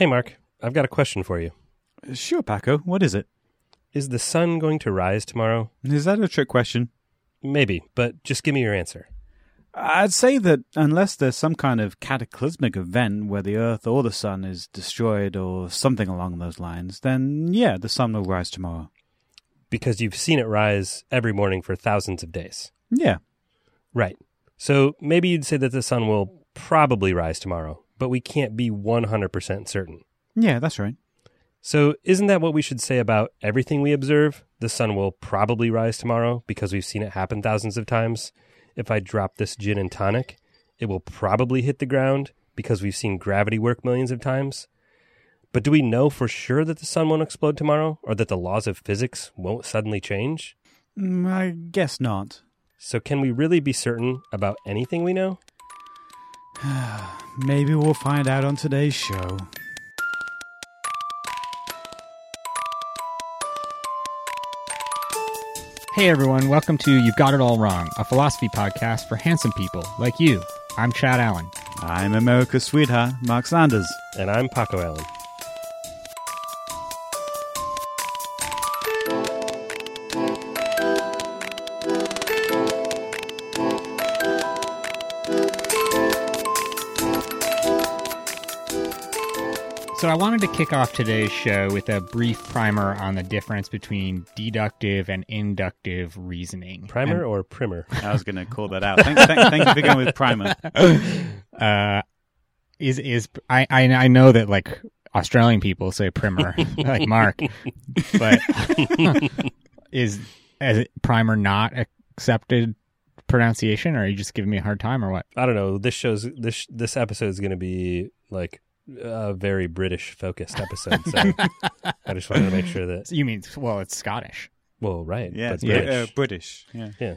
Hey, Mark, I've got a question for you. Sure, Paco. What is it? Is the sun going to rise tomorrow? Is that a trick question? Maybe, but just give me your answer. I'd say that unless there's some kind of cataclysmic event where the Earth or the Sun is destroyed or something along those lines, then yeah, the sun will rise tomorrow. Because you've seen it rise every morning for thousands of days. Yeah. Right. So maybe you'd say that the sun will probably rise tomorrow, but we can't be 100% certain. Yeah, that's right. So isn't that what we should say about everything we observe? The sun will probably rise tomorrow because we've seen it happen thousands of times. If I drop this gin and tonic, it will probably hit the ground because we've seen gravity work millions of times. But do we know for sure that the sun won't explode tomorrow or that the laws of physics won't suddenly change? Mm, I guess not. So can we really be certain about anything we know? Maybe we'll find out on today's show. Hey everyone, welcome to You've Got It All Wrong, a philosophy podcast for handsome people like you. I'm Chad Allen. I'm America's sweetheart, Mark Sanders. And I'm Paco Allen. So I wanted to kick off today's show with a brief primer on the difference between deductive and inductive reasoning. Primer And, or primer? I was going to call that out. Thank, thank, thank you for going with primer. uh, is is I, I I know that like Australian people say primer, like Mark, but is is it primer not accepted pronunciation, or are you just giving me a hard time, or what? I don't know. This shows this this episode is going to be like a very British focused episode. So I just wanted to make sure that. You mean well, it's Scottish. Well, right. Yeah, but British. Brit- uh, British. Yeah.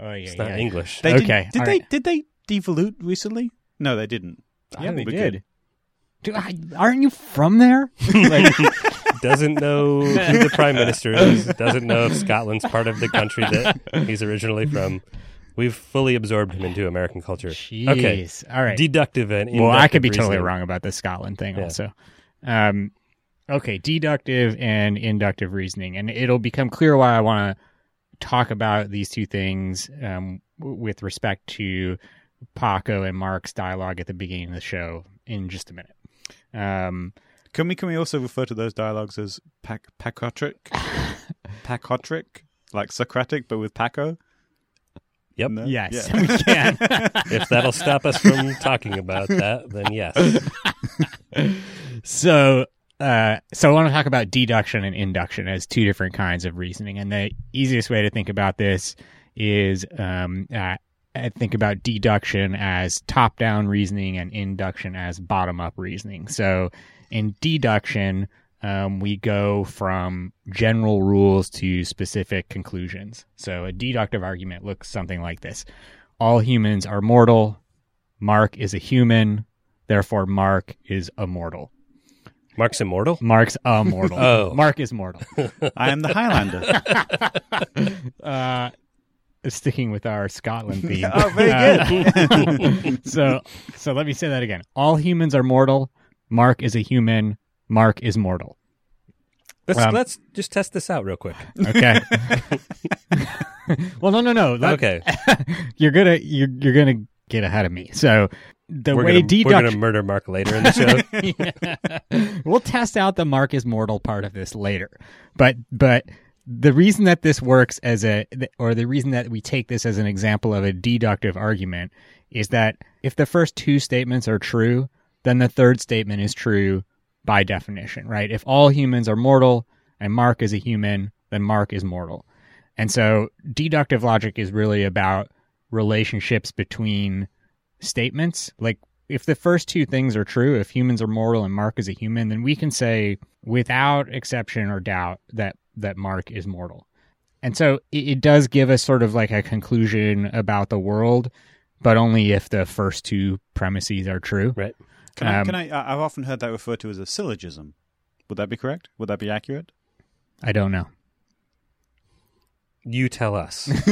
Oh yeah, it's not English. They Okay, Did, did they right. did they devolute recently? No, they didn't. Yeah, they did. good. Dude, I, aren't you from there? like, doesn't know who the prime minister is. Doesn't know if Scotland's part of the country that he's originally from. We've fully absorbed him into American culture. Jeez. Okay. All right. Deductive and well, I could be inductive totally wrong about the Scotland thing Yeah. also. Um, okay, deductive and inductive reasoning, and it'll become clear why I want to talk about these two things um, with respect to Paco and Mark's dialogue at the beginning of the show in just a minute. Um, Can we can we also refer to those dialogues as pac pacotric, pacotric, like Socratic, but with Paco? Yep. No? yes, Yeah. we can. If that'll stop us from talking about that, then yes. so uh, so I want to talk about deduction and induction as two different kinds of reasoning, and the easiest way to think about this is um, uh, I think about deduction as top-down reasoning and induction as bottom-up reasoning. So in deduction, um, we go from general rules to specific conclusions. So a deductive argument looks something like this: All humans are mortal. Mark is a human. Therefore, Mark is immortal. Mark's immortal? Mark's immortal. Oh. Mark is mortal. I am the Highlander. uh, sticking with our Scotland theme. oh, very Uh, so, so let me say that again. All humans are mortal. Mark is a human. Mark is mortal. Let's Um, let's just test this out real quick. Okay. well, no, no, no. Let- Okay. you're gonna you're you're gonna get ahead of me. So the we're way gonna, we're deduction. gonna murder Mark later in the show. we'll test out the Mark is mortal part of this later. But but the reason that this works as a or the reason that we take this as an example of a deductive argument is that if the first two statements are true, then the third statement is true by definition, right? If all humans are mortal and Mark is a human, then Mark is mortal. And so deductive logic is really about relationships between statements. Like if the first two things are true, if humans are mortal and Mark is a human, then we can say without exception or doubt that that Mark is mortal. And so it, it does give us sort of like a conclusion about the world, but only if the first two premises are true. right. Can I, Um, can I? I- I've often heard that referred to as a syllogism. Would that be correct? Would that be accurate? I don't know. You tell us.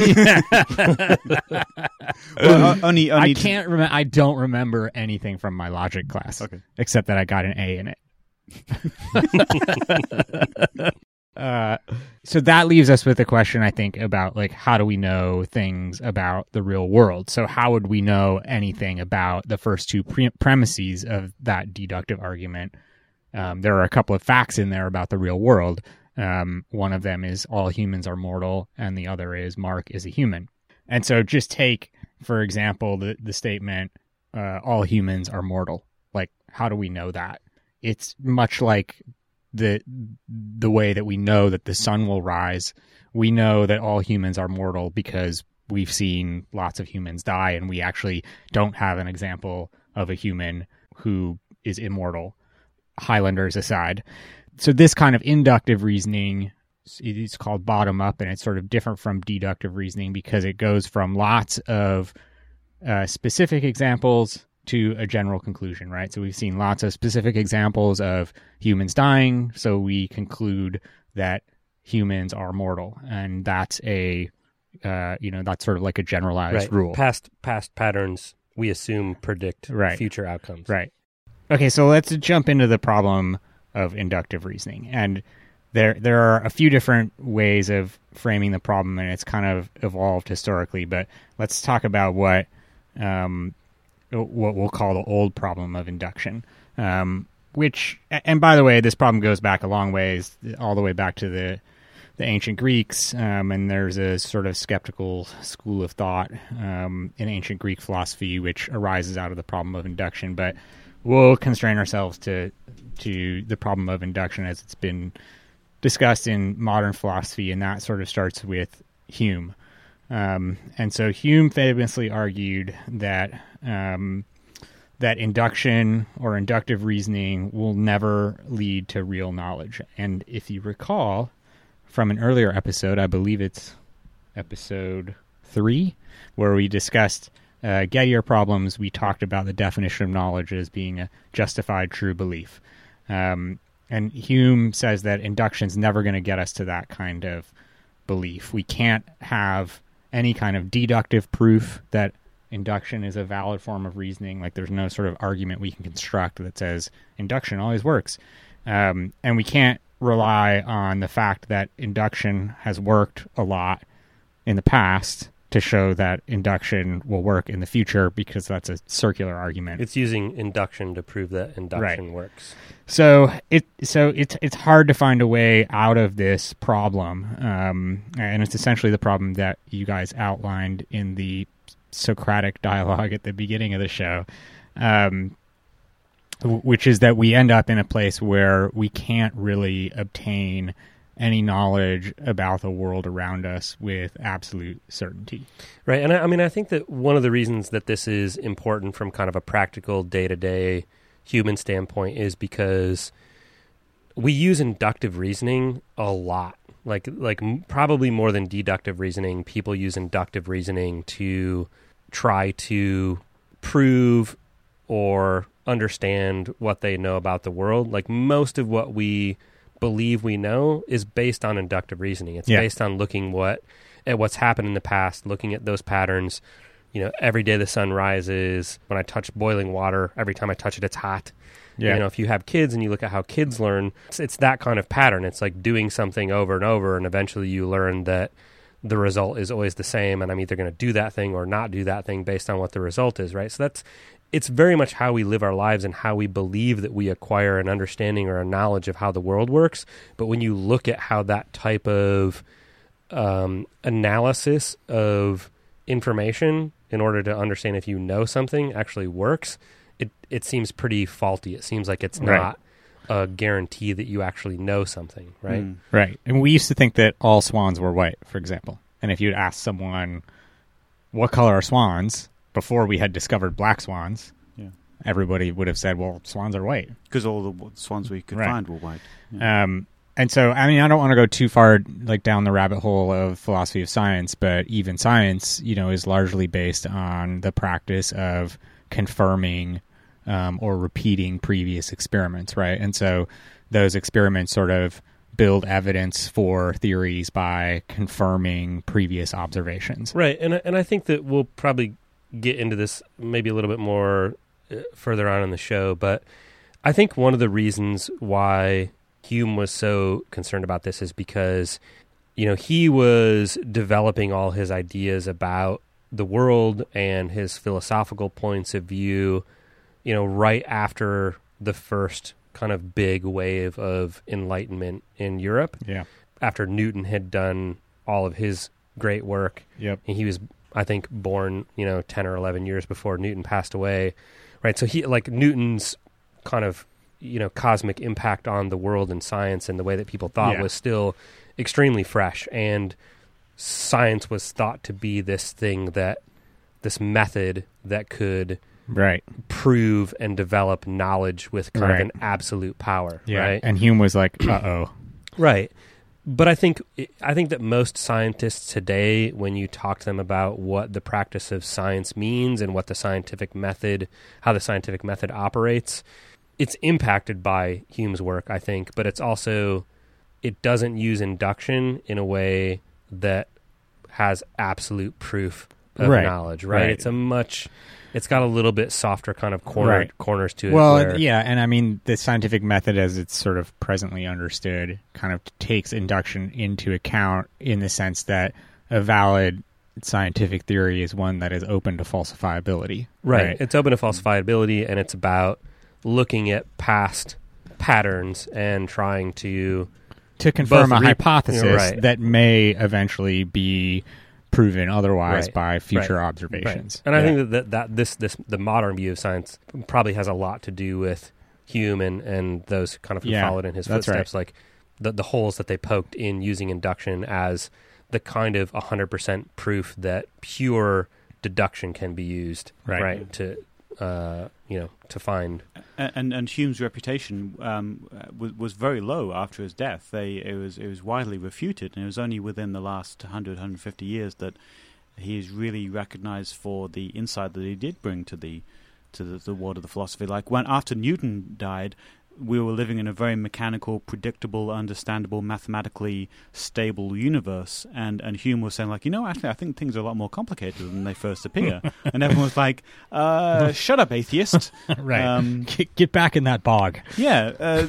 Well, only, only I can't remember. I don't remember anything from my logic class, Okay. except that I got an A in it. Uh, so that leaves us with a question, I think, about like how do we know things about the real world? So how would we know anything about the first two pre- premises of that deductive argument? Um, there are a couple of facts in there about the real world. Um, one of them is all humans are mortal, and the other is Mark is a human. And so just take, for example, the the statement uh, all humans are mortal. Like, how do we know that? It's much like the the way that we know that the sun will rise. We know that all humans are mortal because we've seen lots of humans die, and we actually don't have an example of a human who is immortal. Highlanders aside, so this kind of inductive reasoning it's called bottom up, and it's sort of different from deductive reasoning because it goes from lots of uh, specific examples to a general conclusion, right? So we've seen lots of specific examples of humans dying, so we conclude that humans are mortal, and that's a uh, you know that's sort of like a generalized right. rule. Past past patterns we assume predict Right. future outcomes. Right. Okay, so let's jump into the problem of inductive reasoning. And there there are a few different ways of framing the problem and it's kind of evolved historically, but let's talk about what um, what we'll call the old problem of induction. Um, which and by the way, this problem goes back a long ways, all the way back to the the ancient Greeks, um, and there's a sort of skeptical school of thought um, in ancient Greek philosophy which arises out of the problem of induction. But we'll constrain ourselves to to the problem of induction as it's been discussed in modern philosophy, and that sort of starts with Hume. Um, and so Hume famously argued that um, that induction or inductive reasoning will never lead to real knowledge. And if you recall from an earlier episode, I believe it's episode three, where we discussed uh, Gettier problems, we talked about the definition of knowledge as being a justified true belief. Um, and Hume says that induction's never going to get us to that kind of belief. We can't have any kind of deductive proof that induction is a valid form of reasoning. Like there's no sort of argument we can construct that says induction always works. Um, and we can't rely on the fact that induction has worked a lot in the past to show that induction will work in the future because that's a circular argument. It's using induction to prove that induction works. So it so it's it's hard to find a way out of this problem, um, and it's essentially the problem that you guys outlined in the Socratic dialogue at the beginning of the show, um, which is that we end up in a place where we can't really obtain any knowledge about the world around us with absolute certainty. Right. And I, I mean, I think that one of the reasons that this is important from kind of a practical day to day human standpoint is because we use inductive reasoning a lot. Like, like probably more than deductive reasoning, people use inductive reasoning to try to prove or understand what they know about the world. Like most of what we believe we know is based on inductive reasoning. It's Yeah. based on looking what at what's happened in the past, looking at those patterns. You know, every day the sun rises. When I touch boiling water, every time I touch it, it's hot. Yeah. You know, if you have kids and you look at how kids learn, it's, it's that kind of pattern. It's like doing something over and over, and eventually you learn that the result is always the same, and I'm either going to do that thing or not do that thing based on what the result is, right? So that's it's very much how we live our lives and how we believe that we acquire an understanding or a knowledge of how the world works. But when you look at how that type of um, analysis of information in order to understand if you know something actually works, it it seems pretty faulty. It seems like it's Right. not a guarantee that you actually know something, right? Mm. Right. And we used to think that all swans were white, for example. And if you'd ask someone, what color are swans, before we had discovered black swans, Yeah. everybody would have said, well, swans are white. Because all the swans we could Right. find were white. Um, and so, I mean, I don't want to go too far, like down the rabbit hole of philosophy of science, but even science, you know, is largely based on the practice of confirming um, or repeating previous experiments, right? And so, those experiments sort of build evidence for theories by confirming previous observations. Right, and and I think that we'll probably get into this maybe a little bit more uh, further on in the show, but I think one of the reasons why Hume was so concerned about this is because, you know, he was developing all his ideas about the world and his philosophical points of view, you know, right after the first kind of big wave of enlightenment in Europe, Yeah. after Newton had done all of his great work Yep. and he was i think born you know 10 or 11 years before newton passed away right so he like newton's kind of you know cosmic impact on the world and science and the way that people thought Yeah. was still extremely fresh and science was thought to be this thing that this method that could Right. prove and develop knowledge with kind Right. of an absolute power Yeah. right And Hume was like, uh oh. Right. But I think I think that most scientists today, when you talk to them about what the practice of science means and what the scientific method, how the scientific method operates, it's impacted by Hume's work, I think. But it's also it doesn't use induction in a way that has absolute proof of Right. knowledge. Right? Right. It's a much. It's got a little bit softer kind of corner Right. corners to it. Well, where- yeah, and I mean the scientific method, as it's sort of presently understood, kind of takes induction into account in the sense that a valid scientific theory is one that is open to falsifiability. Right. It's open to falsifiability, and it's about looking at past patterns and trying to. to confirm a re- hypothesis right. that may eventually be proven otherwise Right. by future Right. observations. And I Yeah. think that, that this this the modern view of science probably has a lot to do with Hume and, and those kind of who Yeah, followed in his right. footsteps, like the the holes that they poked in using induction as the kind of hundred percent proof that pure deduction can be used, Right. to uh, you know to find And, and and Hume's reputation um, uh, was, was very low after his death. They it was it was widely refuted, and it was only within the last 100, 150 years that he is really recognized for the insight that he did bring to the to the, the world of the philosophy. Like when after Newton died, we were living in a very mechanical, predictable, understandable, mathematically stable universe, and and Hume was saying like, you know, actually, I think things are a lot more complicated than they first appear, and everyone was like, uh, "Shut up, atheist." right. Um, Get, get back in that bog. yeah. Uh,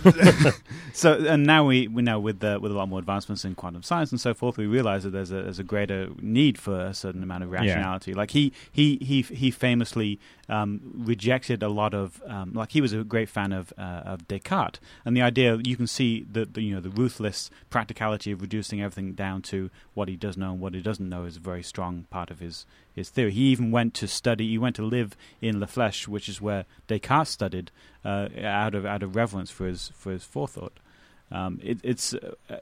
so and now we we know with uh, with a lot more advancements in quantum science and so forth, we realize that there's a there's a greater need for a certain amount of rationality. Like he he he he famously um, rejected a lot of um, like he was a great fan of uh, of Descartes and the idea you can see the, the you know the ruthless practicality of reducing everything down to what he does know and what he doesn't know is a very strong part of his his theory. He even went to study. He went to live in La Flèche, which is where Descartes studied, uh, out of out of reverence for his for his forethought. Um, it, it's uh,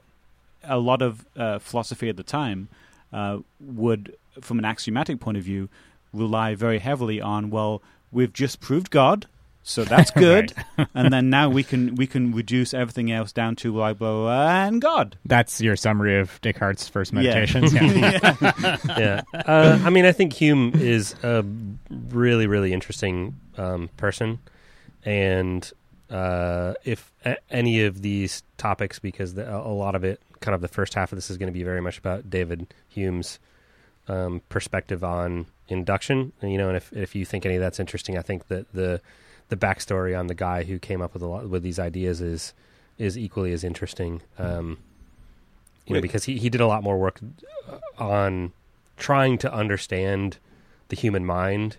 a lot of uh, philosophy at the time uh, would, from an axiomatic point of view, rely very heavily on well, we've just proved God, so that's good, and then now we can we can reduce everything else down to like blah, blah, blah, and God. That's your summary of Descartes' first Yeah. meditations. Yeah. yeah. Uh, I mean, I think Hume is a really, really interesting um, person, and uh, if a- any of these topics, because the, a a lot of it, kind of the first half of this is going to be very much about David Hume's um, perspective on induction, and, you know, and if if you think any of that's interesting, I think that the the backstory on the guy who came up with a lot with these ideas is is equally as interesting. Um, you know, because he, he did a lot more work uh, on trying to understand the human mind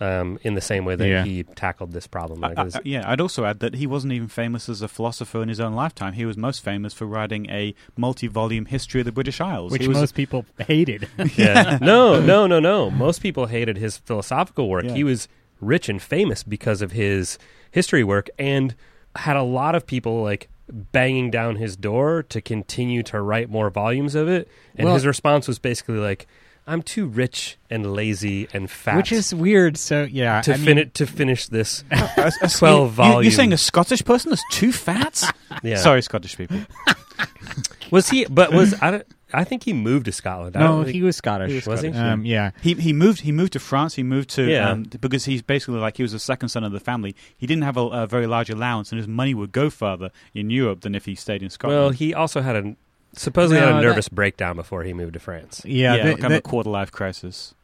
um, in the same way that Yeah. he tackled this problem. I- Like, I- it was- yeah, I'd also add that he wasn't even famous as a philosopher in his own lifetime. He was most famous for writing a multi-volume history of the British Isles. Which he was most people hated. yeah. no, no, no, no. Most people hated his philosophical work. Yeah. He was rich and famous because of his history work and had a lot of people like banging down his door to continue to write more volumes of it. And Well- his response was basically like, I'm too rich and lazy and fat Which is weird. So, yeah. to I mean, to finish this 12 you- you- You're saying a Scottish person is too fat? Yeah. Sorry, Scottish people. Was he? But was I? don't- I think he moved to Scotland. I No, don't think- he was Scottish. He was Was he? Um, yeah. He he moved he moved to France. He moved to Yeah. um, because he's basically like he was the second son of the family. He didn't have a, a very large allowance, and his money would go further in Europe than if he stayed in Scotland. Well, he also had a supposedly No, had a that- nervous breakdown before he moved to France. Yeah. yeah, the- kind of the- a quarter life crisis.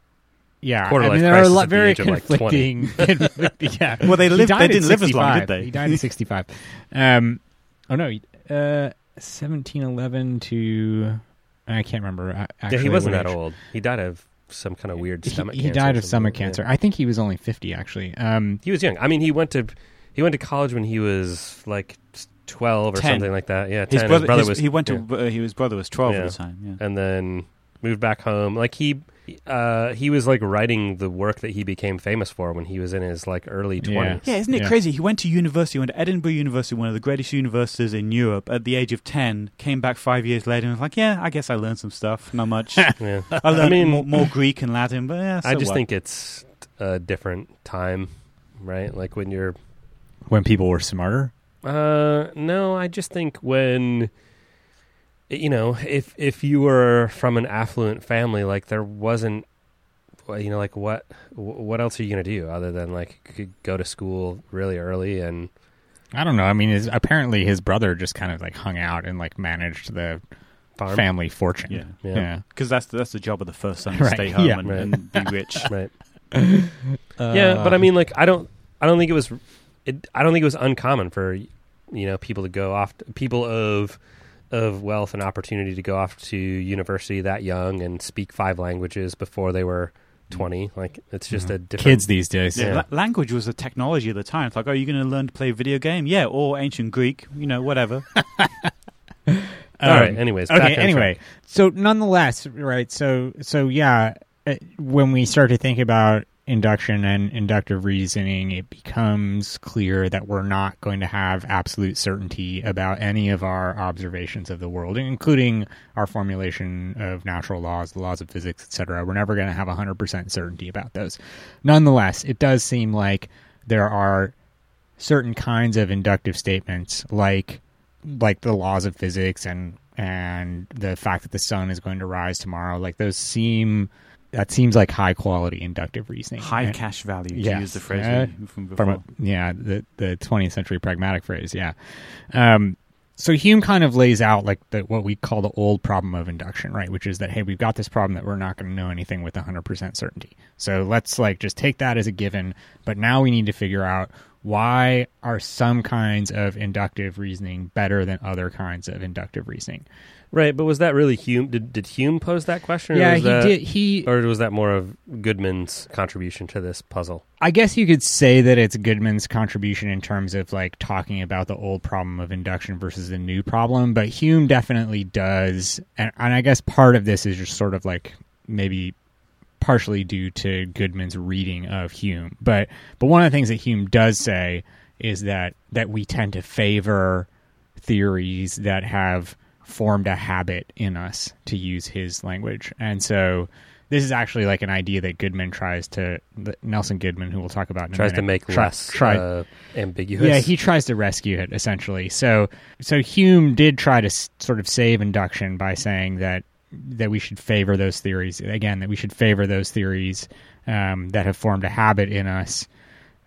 yeah, Quarter I life mean, there are a crisis lot at the very age of, like, 20. conflicting. conflicting- yeah. Well, they He lived. died They at didn't live as long, 65. did they? He died at 65. Um, oh no, he- uh, 1711 to I can't remember. uh, Yeah, he wasn't that age. old. He died of some kind of weird He, stomach he cancer. died of stomach something. Yeah. cancer. I think he was only 50 actually. Um, He was young. I mean, he went to he went to college when he was like twelve or 10. something like that. Yeah, His 10. brother, his- was he went yeah. to. Uh, his brother was twelve Yeah. at the time. Yeah. and then moved back home. Like he, uh, he was like writing the work that he became famous for when he was in his like early twenties. Yeah, isn't it Yeah. crazy? He went to university, went to Edinburgh University, one of the greatest universities in Europe, at the age of 10, came back five years later and was like, yeah, I guess I learned some stuff. Not much. I Yeah. learned mean- more, more Greek and Latin, but yeah, so I just what? think it's a different time, right? Like when you're when people were smarter. Uh, no, I just think when you know, if if you were from an affluent family, like there wasn't, you know, like what what else are you gonna do other than like c- go to school really early and I don't know. I mean, his, apparently his brother just kind of like hung out and like managed the farm? family fortune. Yeah. Yeah. yeah. Because that's, that's the job of the first son to Right, stay home yeah. and, Right. and be rich. right? Uh, yeah, but I mean, like I don't I don't think it was it, I don't think it was uncommon for you know people to go off people of of wealth and opportunity to go off to university that young and speak five languages before they were 20 like it's just a different kids these days. Yeah, Yeah. la- language was a technology at the time. It's like, oh, you're going to learn to play a video game? Yeah, or ancient Greek, you know, whatever. all right Um, anyways okay on anyway track. so nonetheless right so so yeah uh, when we start to think about induction and inductive reasoning it becomes clear that we're not going to have absolute certainty about any of our observations of the world including our formulation of natural laws the laws of physics etc we're never going to have 100% certainty about those. Nonetheless it does seem like there are certain kinds of inductive statements like like the laws of physics and and the fact that the sun is going to rise tomorrow like those seem that seems like high quality inductive reasoning High cash value, to Yes. use the phrase Uh, from before. from a, yeah the the 20th century pragmatic phrase yeah um so Hume kind of lays out like the, what we call the old problem of induction, right? Which is that hey, we've got this problem that we're not going to know anything with 100% certainty. So let's like just take that as a given, but now we need to figure out why are some kinds of inductive reasoning better than other kinds of inductive reasoning? Right but was that really hume did, did hume pose that question or yeah, was he that, did. He or was that more of goodman's contribution to this puzzle I guess you could say that it's Goodman's contribution in terms of like talking about the old problem of induction versus the new problem, but Hume definitely does, and, and I guess part of this is just sort of like maybe partially due to Goodman's reading of Hume. But but one of the things that Hume does say is that that we tend to favor theories that have formed a habit in us to use his language. And so this is actually like an idea that Goodman tries to Nelson Goodman, who we'll talk about in a tries to make try- less try- uh, ambiguous yeah, he tries to rescue it essentially. So, so Hume did try to s- sort of save induction by saying that that we should favor those theories again. That we should favor those theories um, that have formed a habit in us.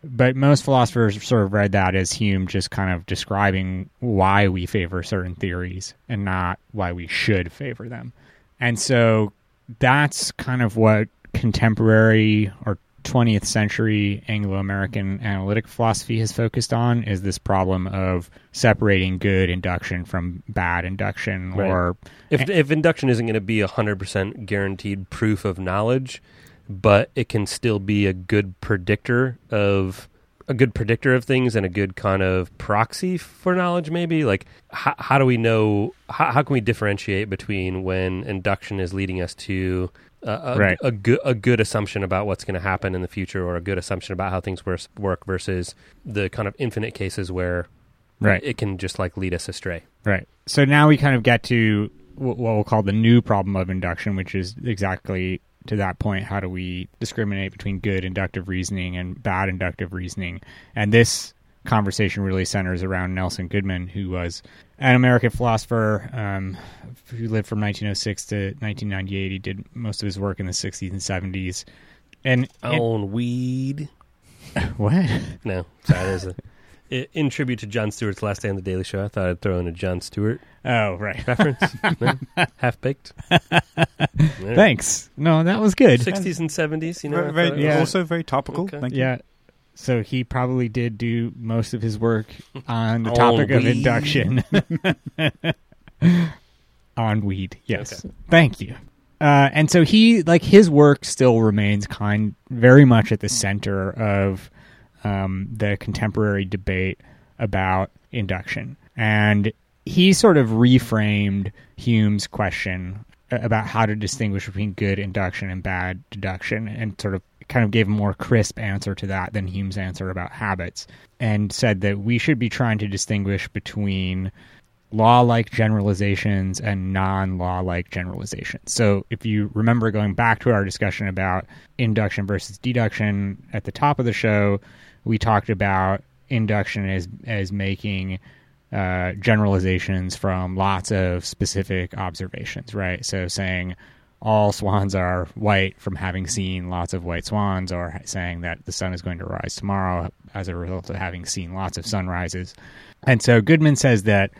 But most philosophers sort of read that as Hume just kind of describing why we favor certain theories and not why we should favor them. And so that's kind of what contemporary or 20th century Anglo-American analytic philosophy has focused on is this problem of separating good induction from bad induction Right. or if if induction isn't going to be a hundred percent guaranteed proof of knowledge, but it can still be a good predictor of a good predictor of things and a good kind of proxy for knowledge. Maybe like how, how do we know? How, how can we differentiate between when induction is leading us to a, a, Right. a good a good assumption about what's going to happen in the future, or a good assumption about how things wor- work versus the kind of infinite cases where Right. it can just like lead us astray. Right. So now we kind of get to what we'll call the new problem of induction, which is exactly to that point. How do we discriminate between good inductive reasoning and bad inductive reasoning? And this conversation really centers around Nelson Goodman, who was an American philosopher um, who lived from 1906 to 1998. He did most of his work in the 60s and 70s. And, Own weed. what? No, sorry, there's a I- In tribute to Jon Stewart's last day on the Daily Show, I thought I'd throw in a Jon Stewart Oh, right. reference. Half baked. Thanks. No, that was good. 60s and 70s, you know. Very, I very- Yeah. Also very topical. Okay. Thank you. Yeah. So he probably did do most of his work on the topic of induction. on weed, yes. Okay. Thank you. Uh, and so he, like, his work still remains kind, very much at the center of um, the contemporary debate about induction. And he sort of reframed Hume's question about how to distinguish between good induction and bad deduction and sort of kind of gave a more crisp answer to that than Hume's answer about habits and said that we should be trying to distinguish between law like generalizations and non law like generalizations. So, if you remember going back to our discussion about induction versus deduction at the top of the show, we talked about induction as, as making uh, generalizations from lots of specific observations, right? So, saying all swans are white from having seen lots of white swans, or saying that the sun is going to rise tomorrow as a result of having seen lots of sunrises. And so Goodman says that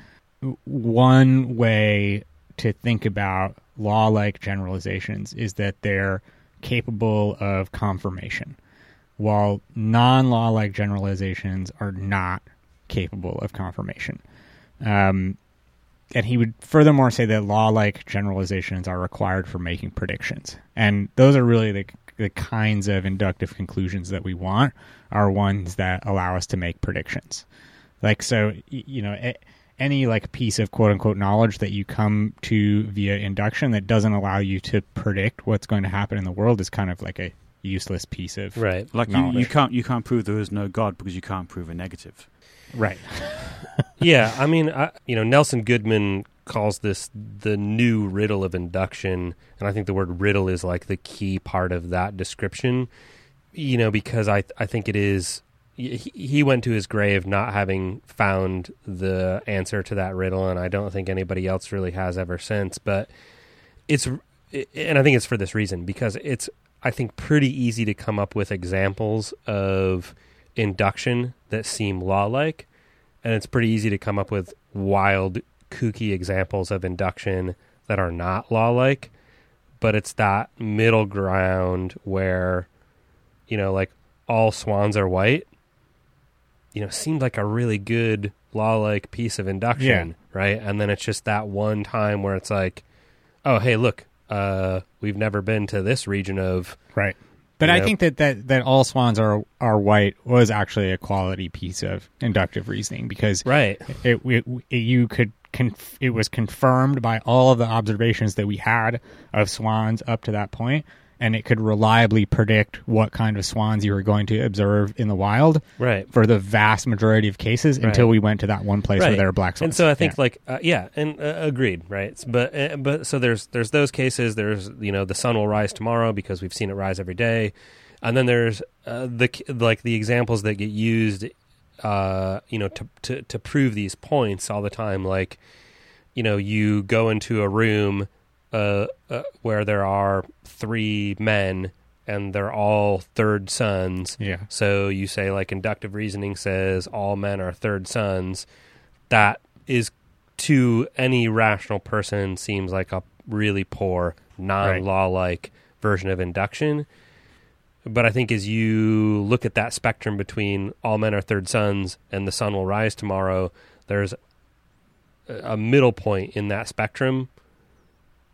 one way to think about law like generalizations is that they're capable of confirmation, while non law like generalizations are not capable of confirmation. Um, and he would furthermore say that law like generalizations are required for making predictions. And those are really the, the kinds of inductive conclusions that we want, are ones that allow us to make predictions. Like, so, you know, a- any like piece of quote unquote knowledge that you come to via induction that doesn't allow you to predict what's going to happen in the world is kind of like a useless piece of Right. Like you, you can't you can't prove there is no God because you can't prove a negative. right. yeah, I mean, I, you know, Nelson Goodman calls this the new riddle of induction, and I think the word riddle is like the key part of that description. You know, because I I think it is. He, he went to his grave not having found the answer to that riddle, and I don't think anybody else really has ever since. But it's, and I think it's for this reason because it's I think pretty easy to come up with examples of induction that seem law-like and it's pretty easy to come up with wild, kooky examples of induction that are not law like. But it's that middle ground where, you know, like all swans are white, you know, seemed like a really good law like piece of induction, right? And then it's just that one time where it's like, oh, hey, look, uh, we've never been to this region of Right. But I know? think that, that, that all swans are are white was actually a quality piece of inductive reasoning because right. it, it, it you could conf- it was confirmed by all of the observations that we had of swans up to that point and it could reliably predict what kind of swans you were going to observe in the wild Right. for the vast majority of cases until we went to that one place where there are black swans. And so I think Yeah. like uh, yeah, and uh, agreed, right? But uh, but so there's there's those cases. There's you know the sun will rise tomorrow because we've seen it rise every day, and then there's uh, the like the examples that get used, uh, you know, to to to prove these points all the time. Like you know, you go into a room uh, uh, where there are three men and they're all third sons. yeah. So you say like inductive reasoning says all men are third sons. That is to any rational person seems like a really poor non-law like version of induction. But I think as you look at that spectrum between all men are third sons and the sun will rise tomorrow, there's a middle point in that spectrum.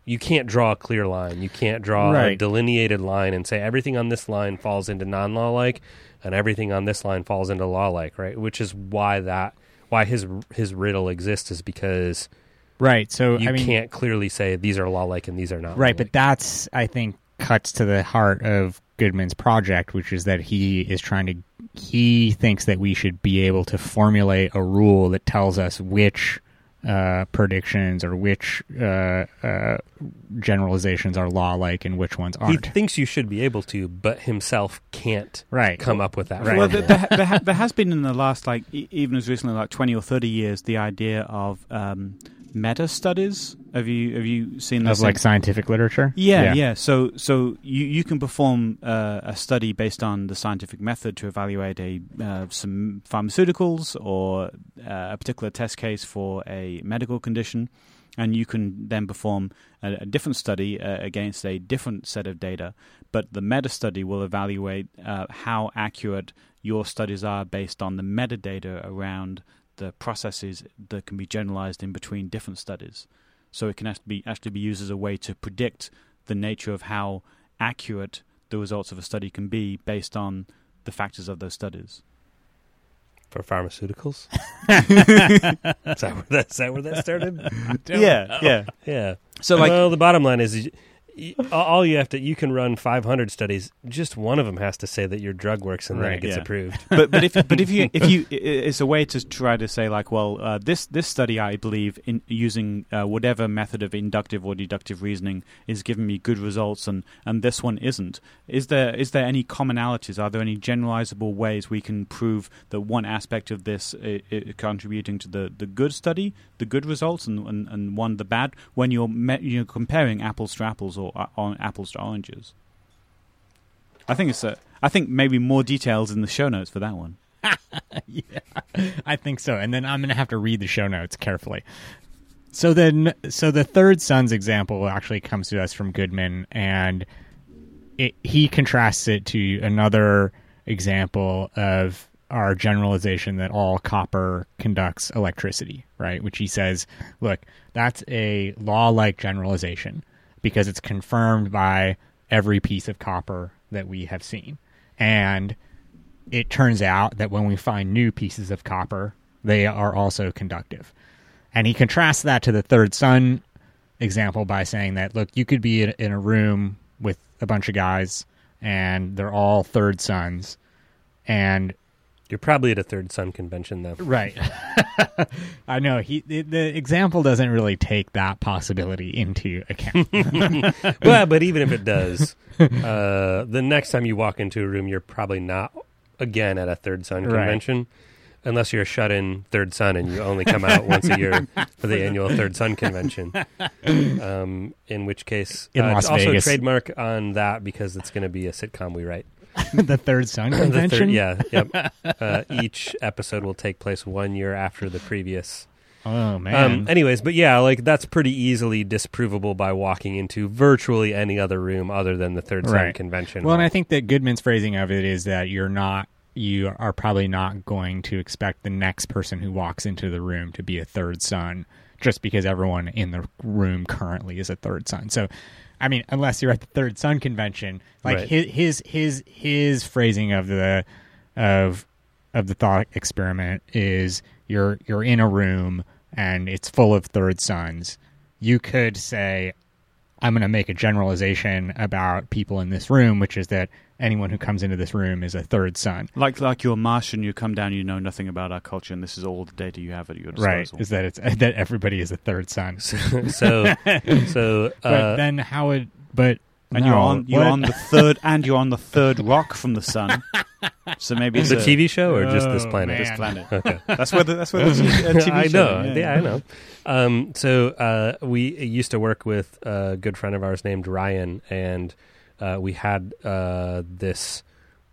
You can't draw a clear line. You can't draw a delineated line and say everything on this line falls into non-law like and everything on this line falls into law like, right? Which is why that why his his riddle exists is because Right. So you I mean can't clearly say these are law like and these are not. Right, but that's I think cuts to the heart of Goodman's project, which is that he is trying to he thinks that we should be able to formulate a rule that tells us which uh, predictions or which uh, uh, generalizations are law like and which ones aren't. He thinks you should be able to, but himself can't right. come up with that. Right. Well, formula. there, there, there, ha- there has been in the last, like, e- even as recently like twenty or thirty years, the idea of um, meta studies Have you have you seen Of this? like scientific literature. yeah, yeah, So so you you can perform uh, a study based on the scientific method to evaluate a uh, some pharmaceuticals or uh, a particular test case for a medical condition, and you can then perform a, a different study uh, against a different set of data. But the meta study will evaluate uh, how accurate your studies are based on the metadata around the processes that can be generalized in between different studies. So it can actually be, actually be used as a way to predict the nature of how accurate the results of a study can be based on the factors of those studies. For pharmaceuticals? is, that where that, is that where that started? Yeah, yeah. Yeah. So like, well, the bottom line is, you, you, all you have to you can run 500 studies. Just one of them has to say that your drug works, and then it gets yeah. approved. but but if but if you if you it's a way to try to say like well uh, this this study I believe in using uh, whatever method of inductive or deductive reasoning is giving me good results and and this one isn't is there is there any commonalities are there any generalizable ways we can prove that one aspect of this is, i contributing to the the good study the good results and and, and one the bad when you're me- you're comparing apples to apples or uh, on apples to oranges I think it's a I think maybe more details in the show notes for that one yeah, I think so. And then I'm going to have to read the show notes carefully. So then, so the third son's example actually comes to us from Goodman, and it, he contrasts it to another example of our generalization that all copper conducts electricity, right? Which he says, look, that's a law-like generalization because it's confirmed by every piece of copper that we have seen, and it turns out that when we find new pieces of copper, they are also conductive. And he contrasts that to the third son example by saying that, look, you could be in, in a room with a bunch of guys and they're all third sons. And You're probably at a third Son convention, though. right, I know he the, the example doesn't really take that possibility into account. well, but even if it does, uh, the next time you walk into a room, you're probably not again at a third Right. convention. Unless you're a shut-in third Son and you only come out once a year for the annual third Son convention, um, in which case In uh, Las it's also Vegas. trademark on that because it's going to be a sitcom we write. the third son The convention. third, yeah, yep. Uh, each episode will take place one year after the previous. Oh man. Um, anyways, but yeah, like that's pretty easily disprovable by walking into virtually any other room other than the Third Son Right. convention. Well, and. I think that Goodman's phrasing of it is that you're not, you are probably not going to expect the next person who walks into the room to be a third son just because everyone in the room currently is a third son. So, I mean, unless you're at the third son convention, like Right. his, his his his phrasing of the of of the thought experiment is you're you're in a room and it's full of third sons. You could say, I'm going to make a generalization about people in this room, which is that anyone who comes into this room is a third son. Like like you're a Martian, you come down, you know nothing about our culture, and this is all the data you have at your disposal. Right? disposal. Is that it's that everybody is a third son. so so, so But uh, then how would but and no, you're on you're what- on the third and you're on the third rock from the sun. So maybe it's a, TV show or just this Oh, planet? man. this planet. Okay. That's where the, that's where the uh, TV I show. know. Yeah, I know. Um, so uh, we used to work with a good friend of ours named Ryan, and uh, we had uh, this.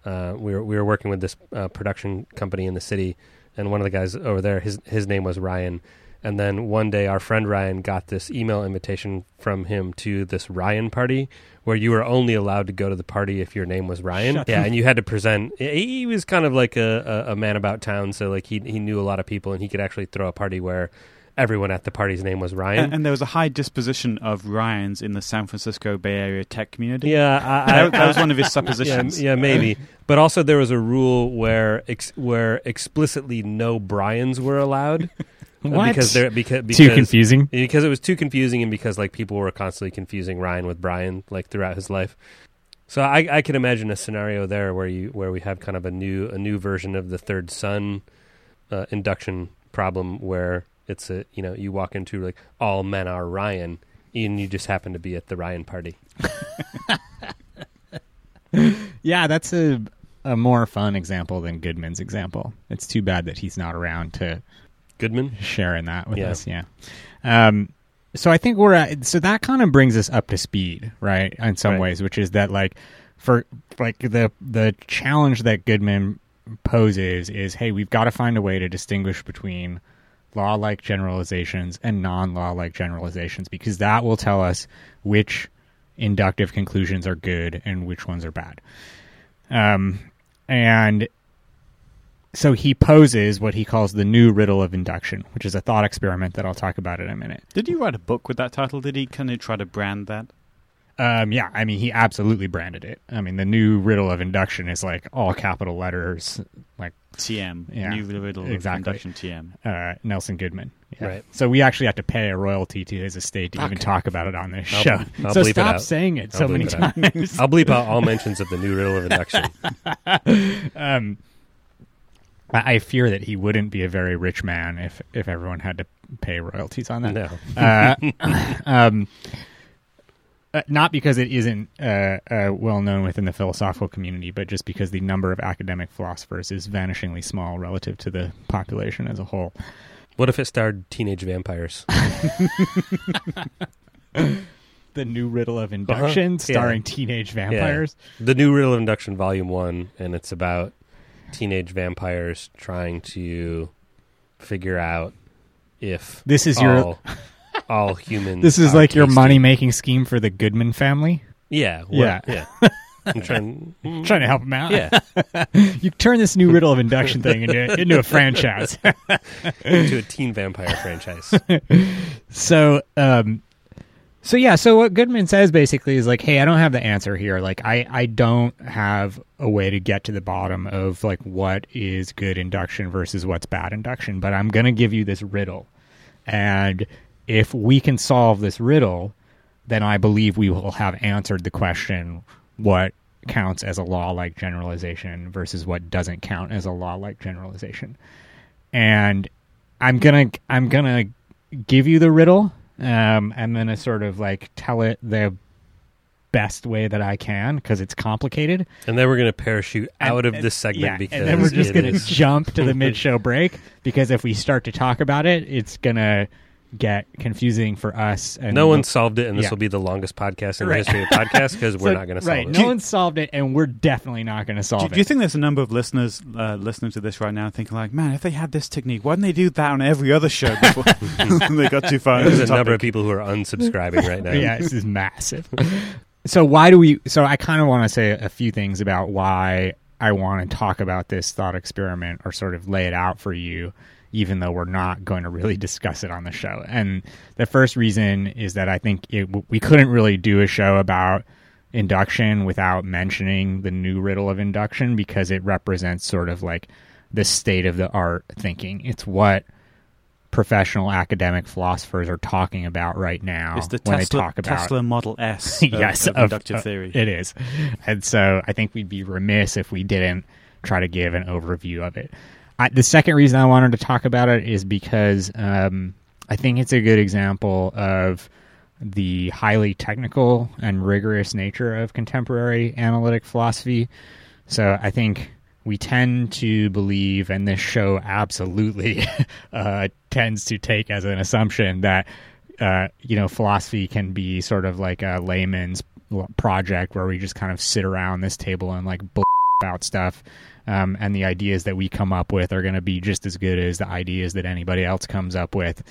Uh, we were we were working with this uh, production company in the city, and one of the guys over there, his his name was Ryan. And then one day, our friend Ryan got this email invitation from him to this Ryan party, where you were only allowed to go to the party if your name was Ryan. Shut yeah, and you had to present. He he was kind of like a, a, a man about town, so like he he knew a lot of people, and he could actually throw a party where everyone at the party's name was Ryan. And, and there was a high disposition of Ryans in the San Francisco Bay Area tech community. yeah, I, I, that, that was one of his suppositions. yeah, maybe. But also, there was a rule where ex- where explicitly no Bryans were allowed. What? Because they're because because too confusing. because it was too confusing and because like people were constantly confusing Ryan with Brian like throughout his life. So I, I can imagine a scenario there where you where we have kind of a new a new version of the third son uh, induction problem where it's a you know you walk into like all men are Ryan and you just happen to be at the Ryan party. Yeah, that's a a more fun example than Goodman's example. It's too bad that he's not around to Goodman. sharing that with Yeah. us. Yeah. Um, so I think we're at, so that kind of brings us up to speed, right? In some Right. ways, which is that like for like the the challenge that Goodman poses is, hey, we've got to find a way to distinguish between law-like generalizations and non-law-like generalizations because that will tell us which inductive conclusions are good and which ones are bad. Um, and so he poses what he calls the new riddle of induction, which is a thought experiment that I'll talk about in a minute. Did he write a book with that title? Did he kind of try to brand that? Um, yeah, I mean, he absolutely branded it. I mean, the new riddle of induction is like all capital letters, like TM. Yeah, New riddle exactly. of induction TM. uh, Nelson Goodman. Yeah. Right. So we actually have to pay a royalty to his estate to even talk about it on this I'll- show. I'll so bleep it stop out. saying it I'll so many it times. I'll bleep out all mentions of the new riddle of induction. um, I I fear that he wouldn't be a very rich man if if everyone had to pay royalties on that. No. Uh, um, uh, not because it isn't uh, uh, well known within the philosophical community, but just because the number of academic philosophers is vanishingly small relative to the population as a whole. What if it starred teenage vampires? The new riddle of induction, Uh-huh. starring teenage vampires. The new riddle of induction, volume one, and it's about teenage vampires trying to figure out if This is your all, humans. this is are like your tasty. money making scheme for the Goodman family. Yeah, Yeah. yeah. I'm trying. Trying to help him out. Yeah, you turn this new riddle of induction thing into into a franchise. into a teen vampire franchise. So, um, so yeah, so what Goodman says basically is like, hey, I don't have the answer here. Like, I, I don't have a way to get to the bottom of like what is good induction versus what's bad induction, but I'm going to give you this riddle. And if we can solve this riddle, then I believe we will have answered the question what counts as a law like generalization versus what doesn't count as a law like generalization. And I'm going to I'm going to give you the riddle. Um, I'm going to sort of like tell it the best way that I can because it's complicated. And then we're going to parachute And- out of and- this segment yeah, because and then we're just going to jump to the mid-show break because if we start to talk about it, it's going to get confusing for us. And no one solved it, and this Yeah. will be the longest podcast in Right. the history of podcasts because we're So- not going to solve right. it. No one solved it, and we're definitely not going to solve Do, it. do you think there's a number of listeners uh, listening to this right now thinking like, man, if they had this technique, why didn't they do that on every other show before they got too far? There's the a number of people who are unsubscribing right now. yeah, this is massive. so why do we? So I kind of want to say a few things about why I want to talk about this thought experiment or sort of lay it out for you, even though we're not going to really discuss it on the show. And the first reason is that I think it, we couldn't really do a show about induction without mentioning the new riddle of induction because it represents sort of like the state of the art thinking. It's what professional academic philosophers are talking about right now It's the when Tesla, they talk about Tesla Model S of, yes of of- inductive uh, theory. It is, and so I think we'd be remiss if we didn't try to give an overview of it. I, the second reason I wanted to talk about it is because um, I think it's a good example of the highly technical and rigorous nature of contemporary analytic philosophy. So I think we tend to believe, and this show absolutely uh, tends to take as an assumption that uh, you know philosophy can be sort of like a layman's project where we just kind of sit around this table and like bull about stuff. Um, and the ideas that we come up with are going to be just as good as the ideas that anybody else comes up with.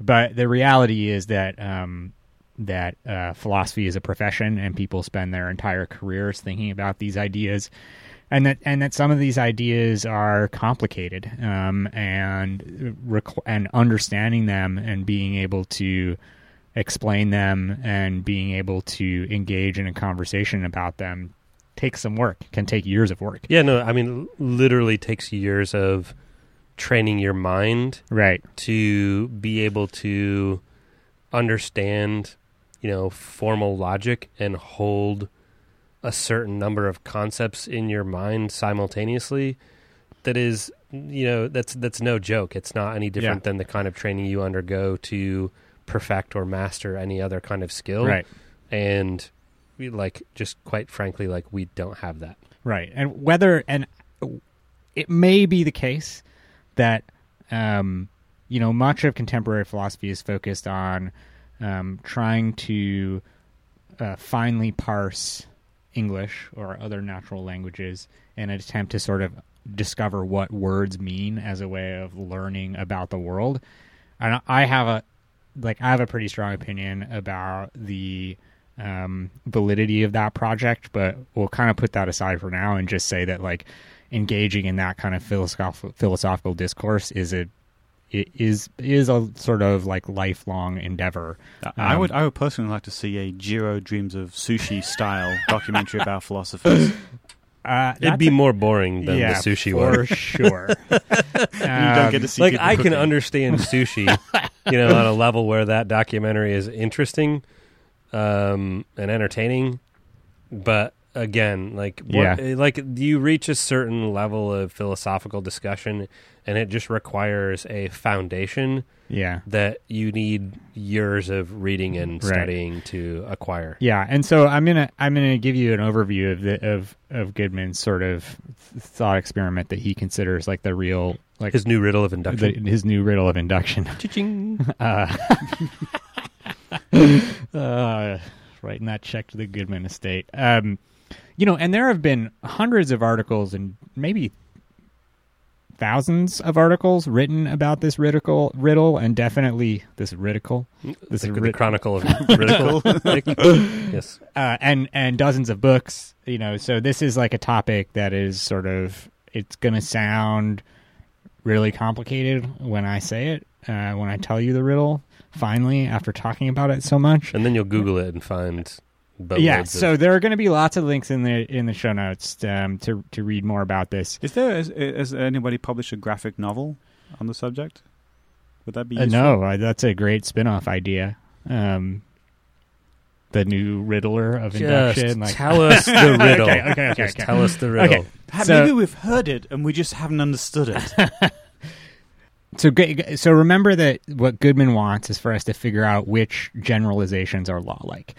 But the reality is that um, that uh, philosophy is a profession, and people spend their entire careers thinking about these ideas, and that and that some of these ideas are complicated, um, and requ- and understanding them and being able to explain them and being able to engage in a conversation about them takes some work. Can take years of work. Yeah, no, I mean, literally takes years of training your mind Right. to be able to understand, you know, formal logic and hold a certain number of concepts in your mind simultaneously. That is, you know, that's that's no joke. It's not any different Yeah. than the kind of training you undergo to perfect or master any other kind of skill. Right. And we, like just quite frankly like we don't have that. Right. And whether and it may be the case that um, you know much of contemporary philosophy is focused on um, trying to uh, finely parse English or other natural languages in an attempt to sort of discover what words mean as a way of learning about the world. And I have a like I have a pretty strong opinion about the um, validity of that project, but we'll kind of put that aside for now and just say that like engaging in that kind of philosophical philosophical discourse is a is is a sort of like lifelong endeavor. Um, I would I would personally like to see a Jiro Dreams of Sushi style documentary about philosophers. Uh, It'd be more boring than yeah, the sushi for one. For sure. you don't get to see like people I can understand sushi, you know, on a level where that documentary is interesting um, and entertaining, but again, like what, Yeah. like you reach a certain level of philosophical discussion, and it just requires a foundation yeah. that you need years of reading and Right. studying to acquire. Yeah, and so I'm gonna I'm gonna give you an overview of the of of Goodman's sort of thought experiment that he considers like the real like His new riddle of the, induction. his new riddle of induction. Cha-ching. Uh, writing that check to the Goodman estate. Um, you know, and there have been hundreds of articles and maybe thousands of articles written about this riddle, riddle, and definitely this ridicle, this the, the rid- Chronicle of Ridicule. yes. uh, and and dozens of books. You know, so this is like a topic that is sort of it's going to sound really complicated when I say it. Uh, when I tell you the riddle, finally, after talking about it so much. And then you'll Google it and find. boatloads Yeah, of- so there are going to be lots of links in the in the show notes um, to to read more about this. Is there has, has anybody published a graphic novel on the subject? Would that be Uh, useful? no, uh, that's a great spin-off idea. Um, the new Riddler of just induction. Like, tell us the riddle. Okay, okay, okay, Just okay. tell us the riddle. Okay. So- Maybe we've heard it and we just haven't understood it. So, so remember that what Goodman wants is for us to figure out which generalizations are law-like.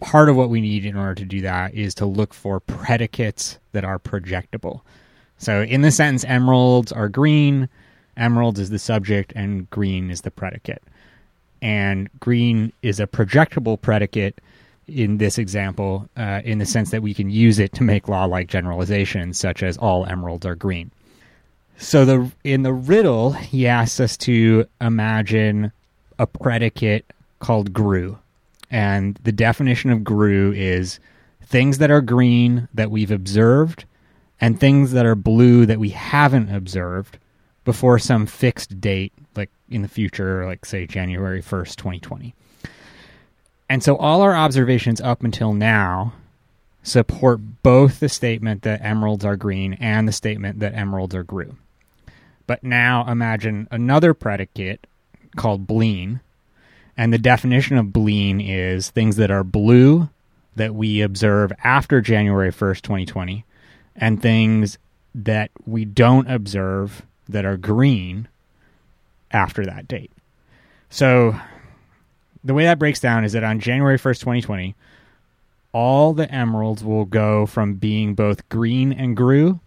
Part of what we need in order to do that is to look for predicates that are projectable. So, in the sentence, emeralds are green. Emeralds is the subject, and green is the predicate. And green is a projectable predicate in this example, uh, in the sense that we can use it to make law-like generalizations, such as all emeralds are green. So the in the riddle, he asks us to imagine a predicate called grue. And the definition of grue is things that are green that we've observed and things that are blue that we haven't observed before some fixed date like in the future like say January 1st, 2020. And so all our observations up until now support both the statement that emeralds are green and the statement that emeralds are grue. But now imagine another predicate called bleen. And the definition of bleen is things that are blue that we observe after January 1st, 2020, and things that we don't observe that are green after that date. So the way that breaks down is that on January 1st, 2020, all the emeralds will go from being both green and grue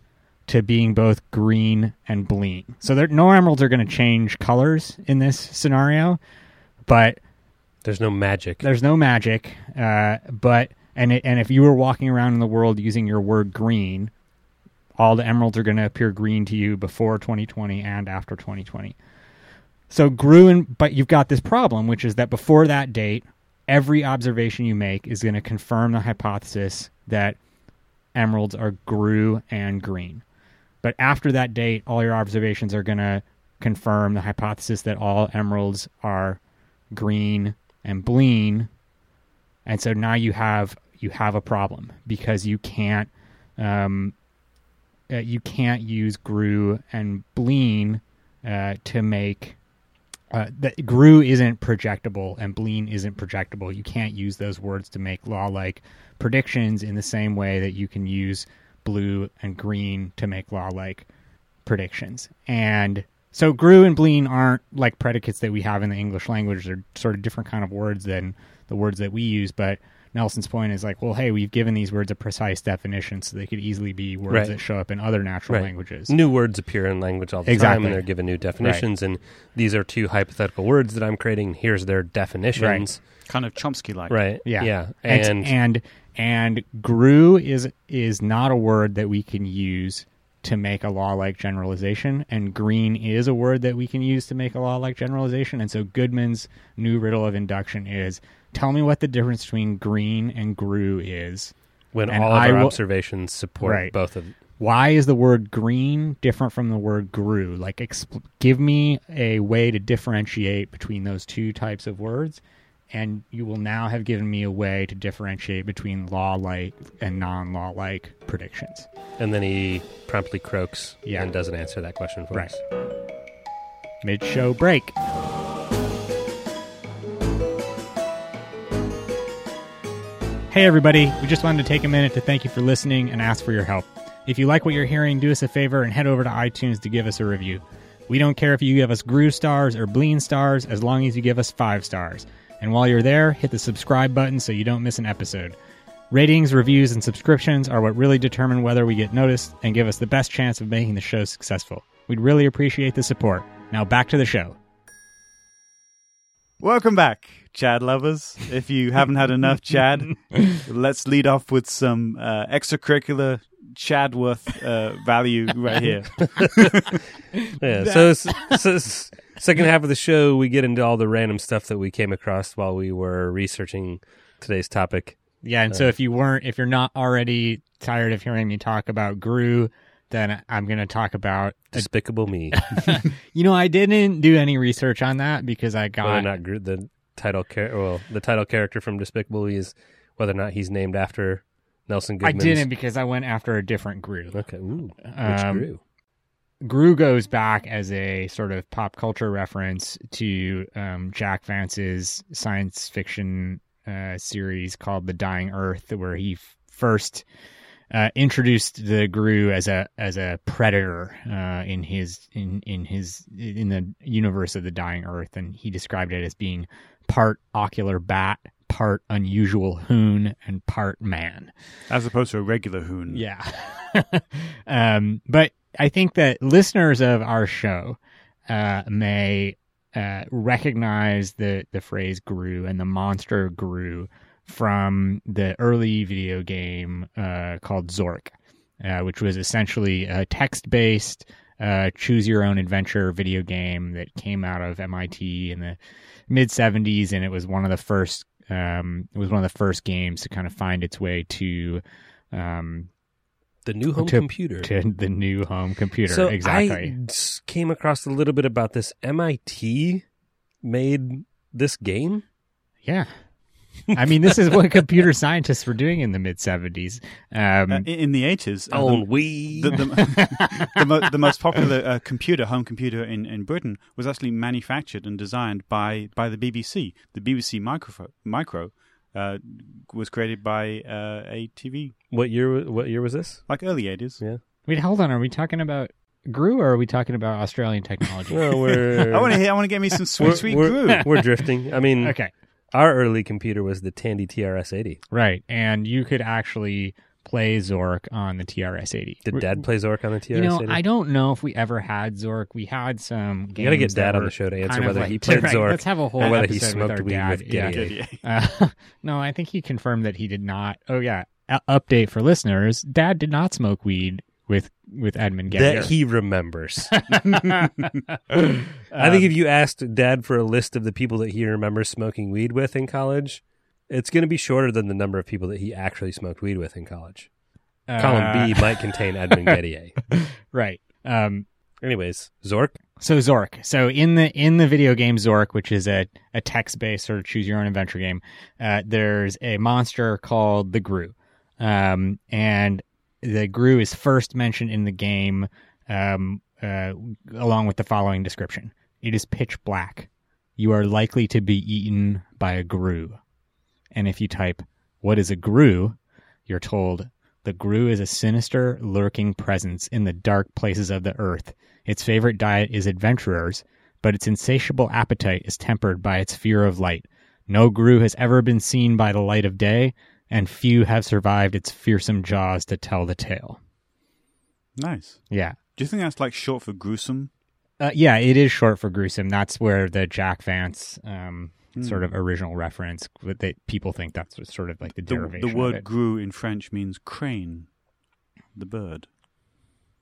to being both green and bleen. So there, no emeralds are going to change colors in this scenario, but There's no magic. there's no magic. Uh, but and it, and if you were walking around in the world using your word green, all the emeralds are going to appear green to you before 2020 and after 2020. So grue and but you've got this problem, which is that before that date, every observation you make is going to confirm the hypothesis that emeralds are grue and green. But after that date, all your observations are going to confirm the hypothesis that all emeralds are green and bleen. And so now you have you have a problem because you can't um, uh, you can't use grue and bleen uh, to make uh, that grue isn't projectable and bleen isn't projectable. You can't use those words to make law like predictions in the same way that you can use blue and green to make law like predictions. And so grue and bleen aren't like predicates that we have in the English language. They're sort of different kind of words than the words that we use, but Nelson's point is like, well, hey, we've given these words a precise definition, so they could easily be words Right. that show up in other natural Right. languages. New words appear in language all the time, and they're given new definitions. And these are two hypothetical words that I'm creating. Here's their definitions. Kind of Chomsky like. Right. Yeah, Yeah. and And, and and grue is is not a word that we can use to make a law like generalization, and green is a word that we can use to make a law like generalization. And so Goodman's new riddle of induction is: tell me what the difference between green and grue is. when all of I our will- observations support Right. both of them. Why is the word green different from the word grue? Like, expl- give me a way to differentiate between those two types of words, and you will now have given me a way to differentiate between law-like and non-law-like predictions. And then he promptly croaks Yeah. and doesn't answer that question for Right. us. Mid-show break. Hey, everybody. We just wanted to take a minute to thank you for listening and ask for your help. If you like what you're hearing, do us a favor and head over to iTunes to give us a review. We don't care if you give us Groove stars or Bleen stars as long as you give us five stars. And while you're there, hit the subscribe button so you don't miss an episode. Ratings, reviews, and subscriptions are what really determine whether we get noticed and give us the best chance of making the show successful. We'd really appreciate the support. Now back to the show. Welcome back, Chad lovers. If you haven't had enough Chad, let's lead off with some uh, extracurricular Chadworth uh, value right here. Yeah. So, s- so second half of the show, we get into all the random stuff that we came across while we were researching today's topic. Yeah, and so if you weren't, if you're not already tired of hearing me talk about Gru, then I'm going to talk about. Despicable Me. You know, I didn't do any research on that because I got. or not Gru- the title char- well, the title character from Despicable Me is whether or not he's named after Nelson I didn't because I went after a different Grue. Okay. Ooh. Which Um, Grue? Grue goes back as a sort of pop culture reference to um, Jack Vance's science fiction uh, series called The Dying Earth, where he f- first uh, introduced the Grue as a as a predator uh, in his in in his in the universe of the Dying Earth, and he described it as being part ocular bat, part unusual hoon, and part man. As opposed to a regular hoon. Yeah. um, but I think that listeners of our show uh, may uh, recognize the, the phrase Grue and the monster Grue from the early video game uh, called Zork, uh, which was essentially a text based uh, choose your own adventure video game that came out of MIT in the mid 70s, and it was one of the first. Um, it was one of the first games to kind of find its way to um, The new home to- computer. to the new home computer. So exactly. I came across a little bit about this. MIT made this game. Yeah. I mean, this is what computer scientists were doing in the mid 70s. Um, Uh, in, in the 80s, uh, Oh, the, we. the, the, the, mo- the most popular uh, computer, home computer in, in Britain, was actually manufactured and designed by, by the BBC. The BBC Micro, micro uh, was created by uh, a TV, what year? What year was this? like early 80s. Yeah. wait, hold on. Are we talking about grue or are we talking about Australian technology? No, we're. I want to hear. I want to get me some sweet, we're, sweet we're, groove. we're drifting. I mean, okay. Our early computer was the Tandy TRS-80. Right. And you could actually play Zork on the TRS 80. Did Dad play Zork on the TRS-80? You know, I don't know if we ever had Zork. We had some. You gotta get Dad on the show to answer whether like he played right, Zork Let's have a whole or whether he episode with our weed dad. with yeah. Yeah. Uh, no, I think he confirmed that he did not. Oh yeah, U- update for listeners: Dad did not smoke weed with with Edmund Gettier. that he remembers. I think if you asked Dad for a list of the people that he remembers smoking weed with in college, it's going to be shorter than the number of people that he actually smoked weed with in college. Column Uh, B might contain Edmund Gettier. right. Um, Anyways, Zork. so Zork. So in the in the video game Zork, which is a, a text based sort of choose your own adventure game, uh, there's a monster called the Grue, um, and the Grue is first mentioned in the game, um, uh, along with the following description: It is pitch black. You are likely to be eaten by a Grue, and if you type "What is a Grue," you're told the Grue is a sinister, lurking presence in the dark places of the earth. Its favorite diet is adventurers, but its insatiable appetite is tempered by its fear of light. No Grue has ever been seen by the light of day, and few have survived its fearsome jaws to tell the tale. Nice. Yeah. Do you think that's like short for gruesome? Uh, yeah, it is short for gruesome. That's where the Jack Vance um, Hmm. sort of original reference that people think that's sort of like the The, derivation. the word grue in French means crane, the bird.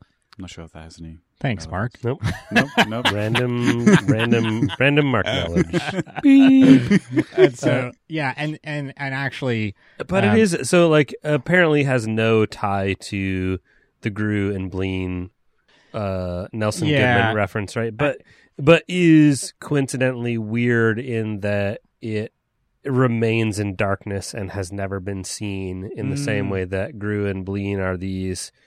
I'm not sure if that has any. Thanks, Mark. Nope. Nope, nope. Random, random, random mark knowledge. And so yeah, and and and actually, But Um, it is so like apparently has no tie to the Grue and Bleen uh Nelson Yeah. Goodman reference, right? But but is coincidentally weird in that it remains in darkness and has never been seen in the same Mm. way that Grue and Bleen are these f-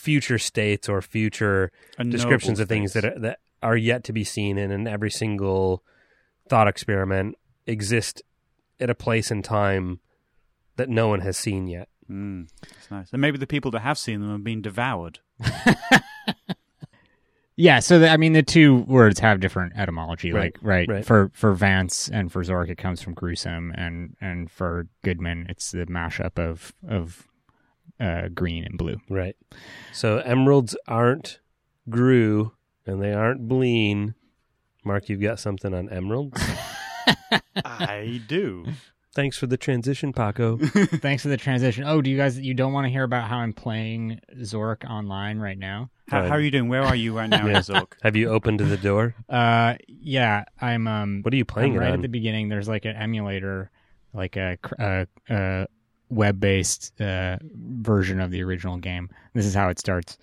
future states or future A descriptions of things face. that are, that are yet to be seen and in every single thought experiment exist at a place and time that no one has seen yet. Mm, that's nice. And maybe the people that have seen them have been devoured. yeah. So the, I mean, the two words have different etymology. Right, Like right, right. for for Vance and for Zork, it comes from gruesome, and and for Goodman, it's the mashup of of uh, green and blue. Right. So emeralds aren't Grue and they aren't Bleen. Mark, you've got something on emeralds. I do. Thanks for the transition, Paco. Thanks for the transition. Oh, do you guys you don't want to hear about how I'm playing Zork online right now? How, how are you doing? Where are you right now, Yeah. Zork? Have you opened the door? Uh, yeah, I'm um. What are you playing I'm right on? at the beginning. There's like an emulator, like a, cr- a, a web-based uh, version of the original game. This is how it starts.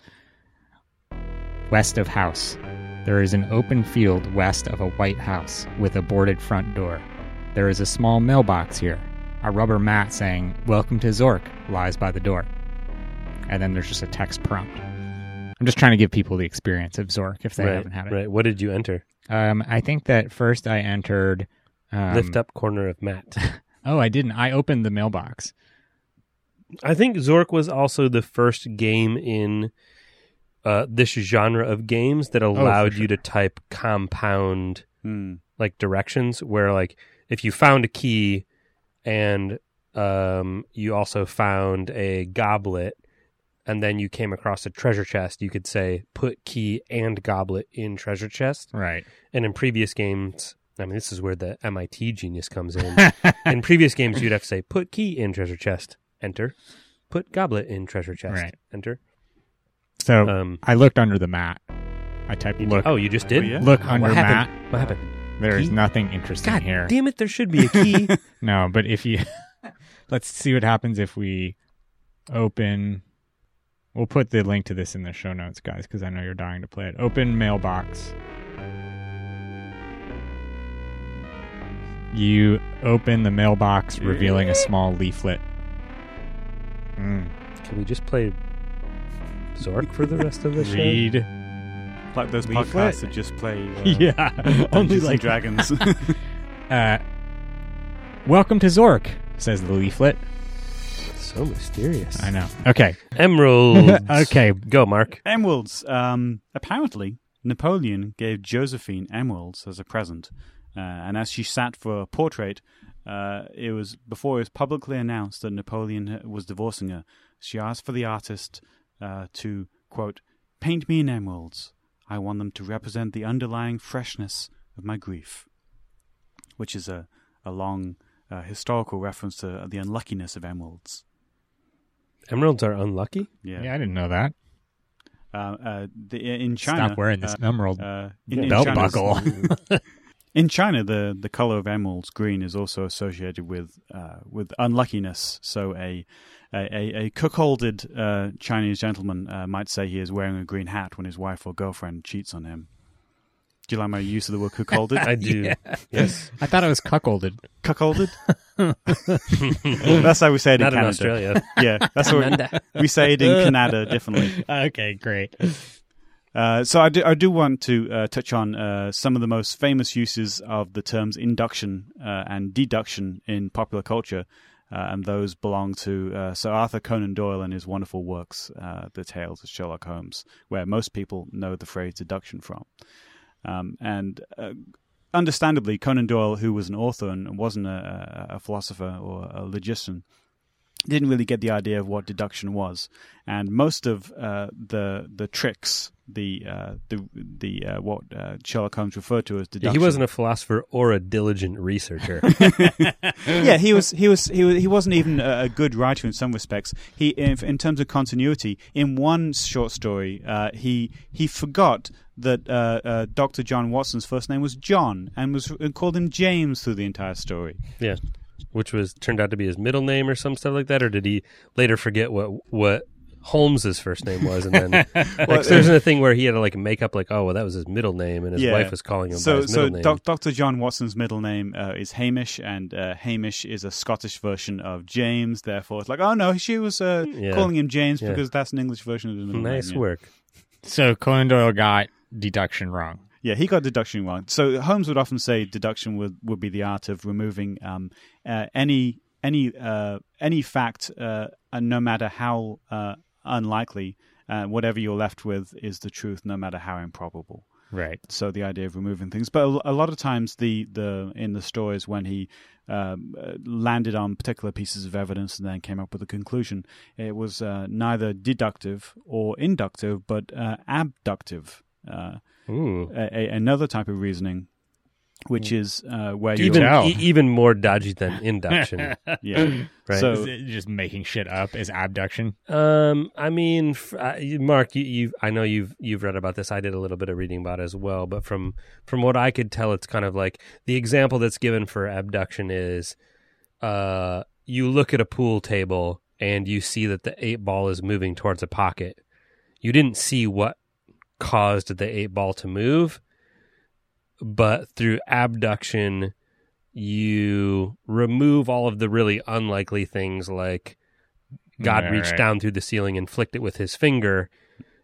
West of house, there is an open field west of a white house with a boarded front door. There is a small mailbox here. A rubber mat saying "Welcome to Zork" lies by the door. And then there's just a text prompt. I'm just trying to give people the experience of Zork if they right, haven't had it. right. What did you enter? Um, I think that first I entered. Um, Lift up corner of mat. Oh, I didn't. I opened the mailbox. I think Zork was also the first game in uh, this genre of games that allowed sure. you to type compound Hmm. like directions where like if you found a key and um, you also found a goblet and then you came across a treasure chest you could say put key and goblet in treasure chest Right. and in previous games i mean this is where the mit genius comes in in previous games you'd have to say put key in treasure chest enter put goblet in treasure chest Right. enter So um I looked under the mat. I typed look. oh you just did Oh, yeah? Look under what mat. happened what happened There is Key? nothing interesting god here. damn it there should be a key No, but if you let's see what happens if we open. We'll put the link to this in the show notes, guys, because I know you're dying to play it. Open mailbox. You open the mailbox, revealing a small leaflet. Mm. Can we just play Zork for the rest of the show? Read. Like those Leaflet? podcasts that just play uh, yeah, only like Dragons. Uh, welcome to Zork, says the leaflet. So mysterious. I know. Okay. Emeralds. Okay. Go, Mark. emeralds. Um, apparently, Napoleon gave Josephine emeralds as a present, uh, and as she sat for a portrait, uh, it was before it was publicly announced that Napoleon was divorcing her. She asked for the artist uh, to quote paint me in emeralds. I want them to represent the underlying freshness of my grief, which is a a long uh, historical reference to the unluckiness of emeralds. Emeralds are unlucky. Yeah. Yeah, I didn't know that. Uh, uh, the, in China, Stop wearing this uh, emerald uh, in, in belt China- buckle. in China, the, the color of emeralds green is also associated with uh, with unluckiness. So a a, a, a cuckolded uh, Chinese gentleman uh, might say he is wearing a green hat when his wife or girlfriend cheats on him. Do you like my use of the word cuckolded? I do. Yes. I thought it was cuckolded. cuckolded. that's how we say it Not in in Canada. Australia. Yeah, that's what we, we say it in Canada differently. Okay, great. Uh, so I do, I do want to uh, touch on uh, some of the most famous uses of the terms induction uh, and deduction in popular culture, uh, and those belong to Sir Arthur Conan Doyle and his wonderful works, The Tales of Sherlock Holmes, where most people know the phrase deduction from. Um, and understandably, Conan Doyle, who was an author and wasn't a, a philosopher or a logician, didn't really get the idea of what deduction was, and most of uh, the the tricks, the uh, the the uh, what uh, Sherlock Holmes referred to as deduction. he wasn't a philosopher or a diligent researcher. yeah, he was. He was. He was. He wasn't even a, good writer in some respects. He, in, in terms of continuity, in one short story, uh, he he forgot that uh, uh, Doctor John Watson's first name was John and was and called him James through the entire story. yeah, which was turned out to be his middle name or some stuff like that, or did he later forget what what Holmes's first name was, and then like, there's a thing where he had to like make up like, oh well, that was his middle name, and his Yeah. wife was calling him by So, his so middle name. doc, Dr. John Watson's middle name uh, is Hamish, and uh, Hamish is a Scottish version of James. Therefore, it's like, oh no, she was uh, Yeah. calling him James Yeah. because that's an English version of his middle nice name. yeah. work. So Conan Doyle got deduction wrong. Yeah, he got deduction wrong. So Holmes would often say deduction would, would be the art of removing um, uh, any any uh, any fact, uh, and no matter how uh, unlikely, uh, whatever you're left with is the truth, no matter how improbable. Right. So the idea of removing things, but a, a lot of times the the in the stories when he um, uh, landed on particular pieces of evidence and then came up with a conclusion, it was uh, neither deductive or inductive, but uh, abductive. Uh, a, a, another type of reasoning, which is uh, where you Even tell. e- even more dodgy than induction, yeah. right? So- Is it just making shit up is abduction. Um, I mean, f- uh, Mark, you, you've I know you've you've read about this. I did a little bit of reading about it as well, but from from what I could tell, it's kind of like the example that's given for abduction is, uh, you look at a pool table and you see that the eight ball is moving towards a pocket. You didn't see what caused the eight ball to move, but through abduction, you remove all of the really unlikely things like God reached right. down through the ceiling and flicked it with his finger.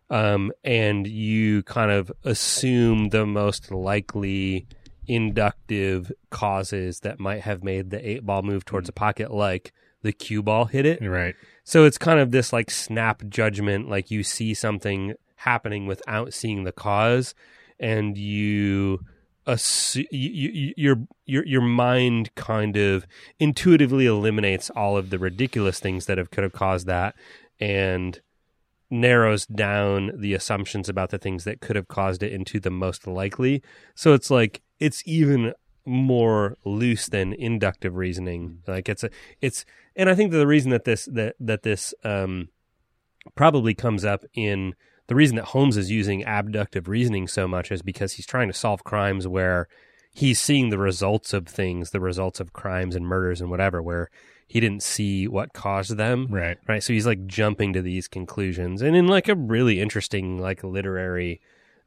Um, and you kind of assume the most likely inductive causes that might have made the eight ball move towards a pocket, like the cue ball hit it. Right. So it's kind of this like snap judgment, like you see something happening without seeing the cause, and you assu- you, you, your your your mind kind of intuitively eliminates all of the ridiculous things that have could have caused that, and narrows down the assumptions about the things that could have caused it into the most likely. So it's like it's even more loose than inductive reasoning. Like it's a it's and I think that the reason that this that that this um probably comes up in the reason that Holmes is using abductive reasoning so much is because he's trying to solve crimes where he's seeing the results of things, the results of crimes and murders and whatever, where he didn't see what caused them. Right. Right. So he's like jumping to these conclusions and in like a really interesting, like literary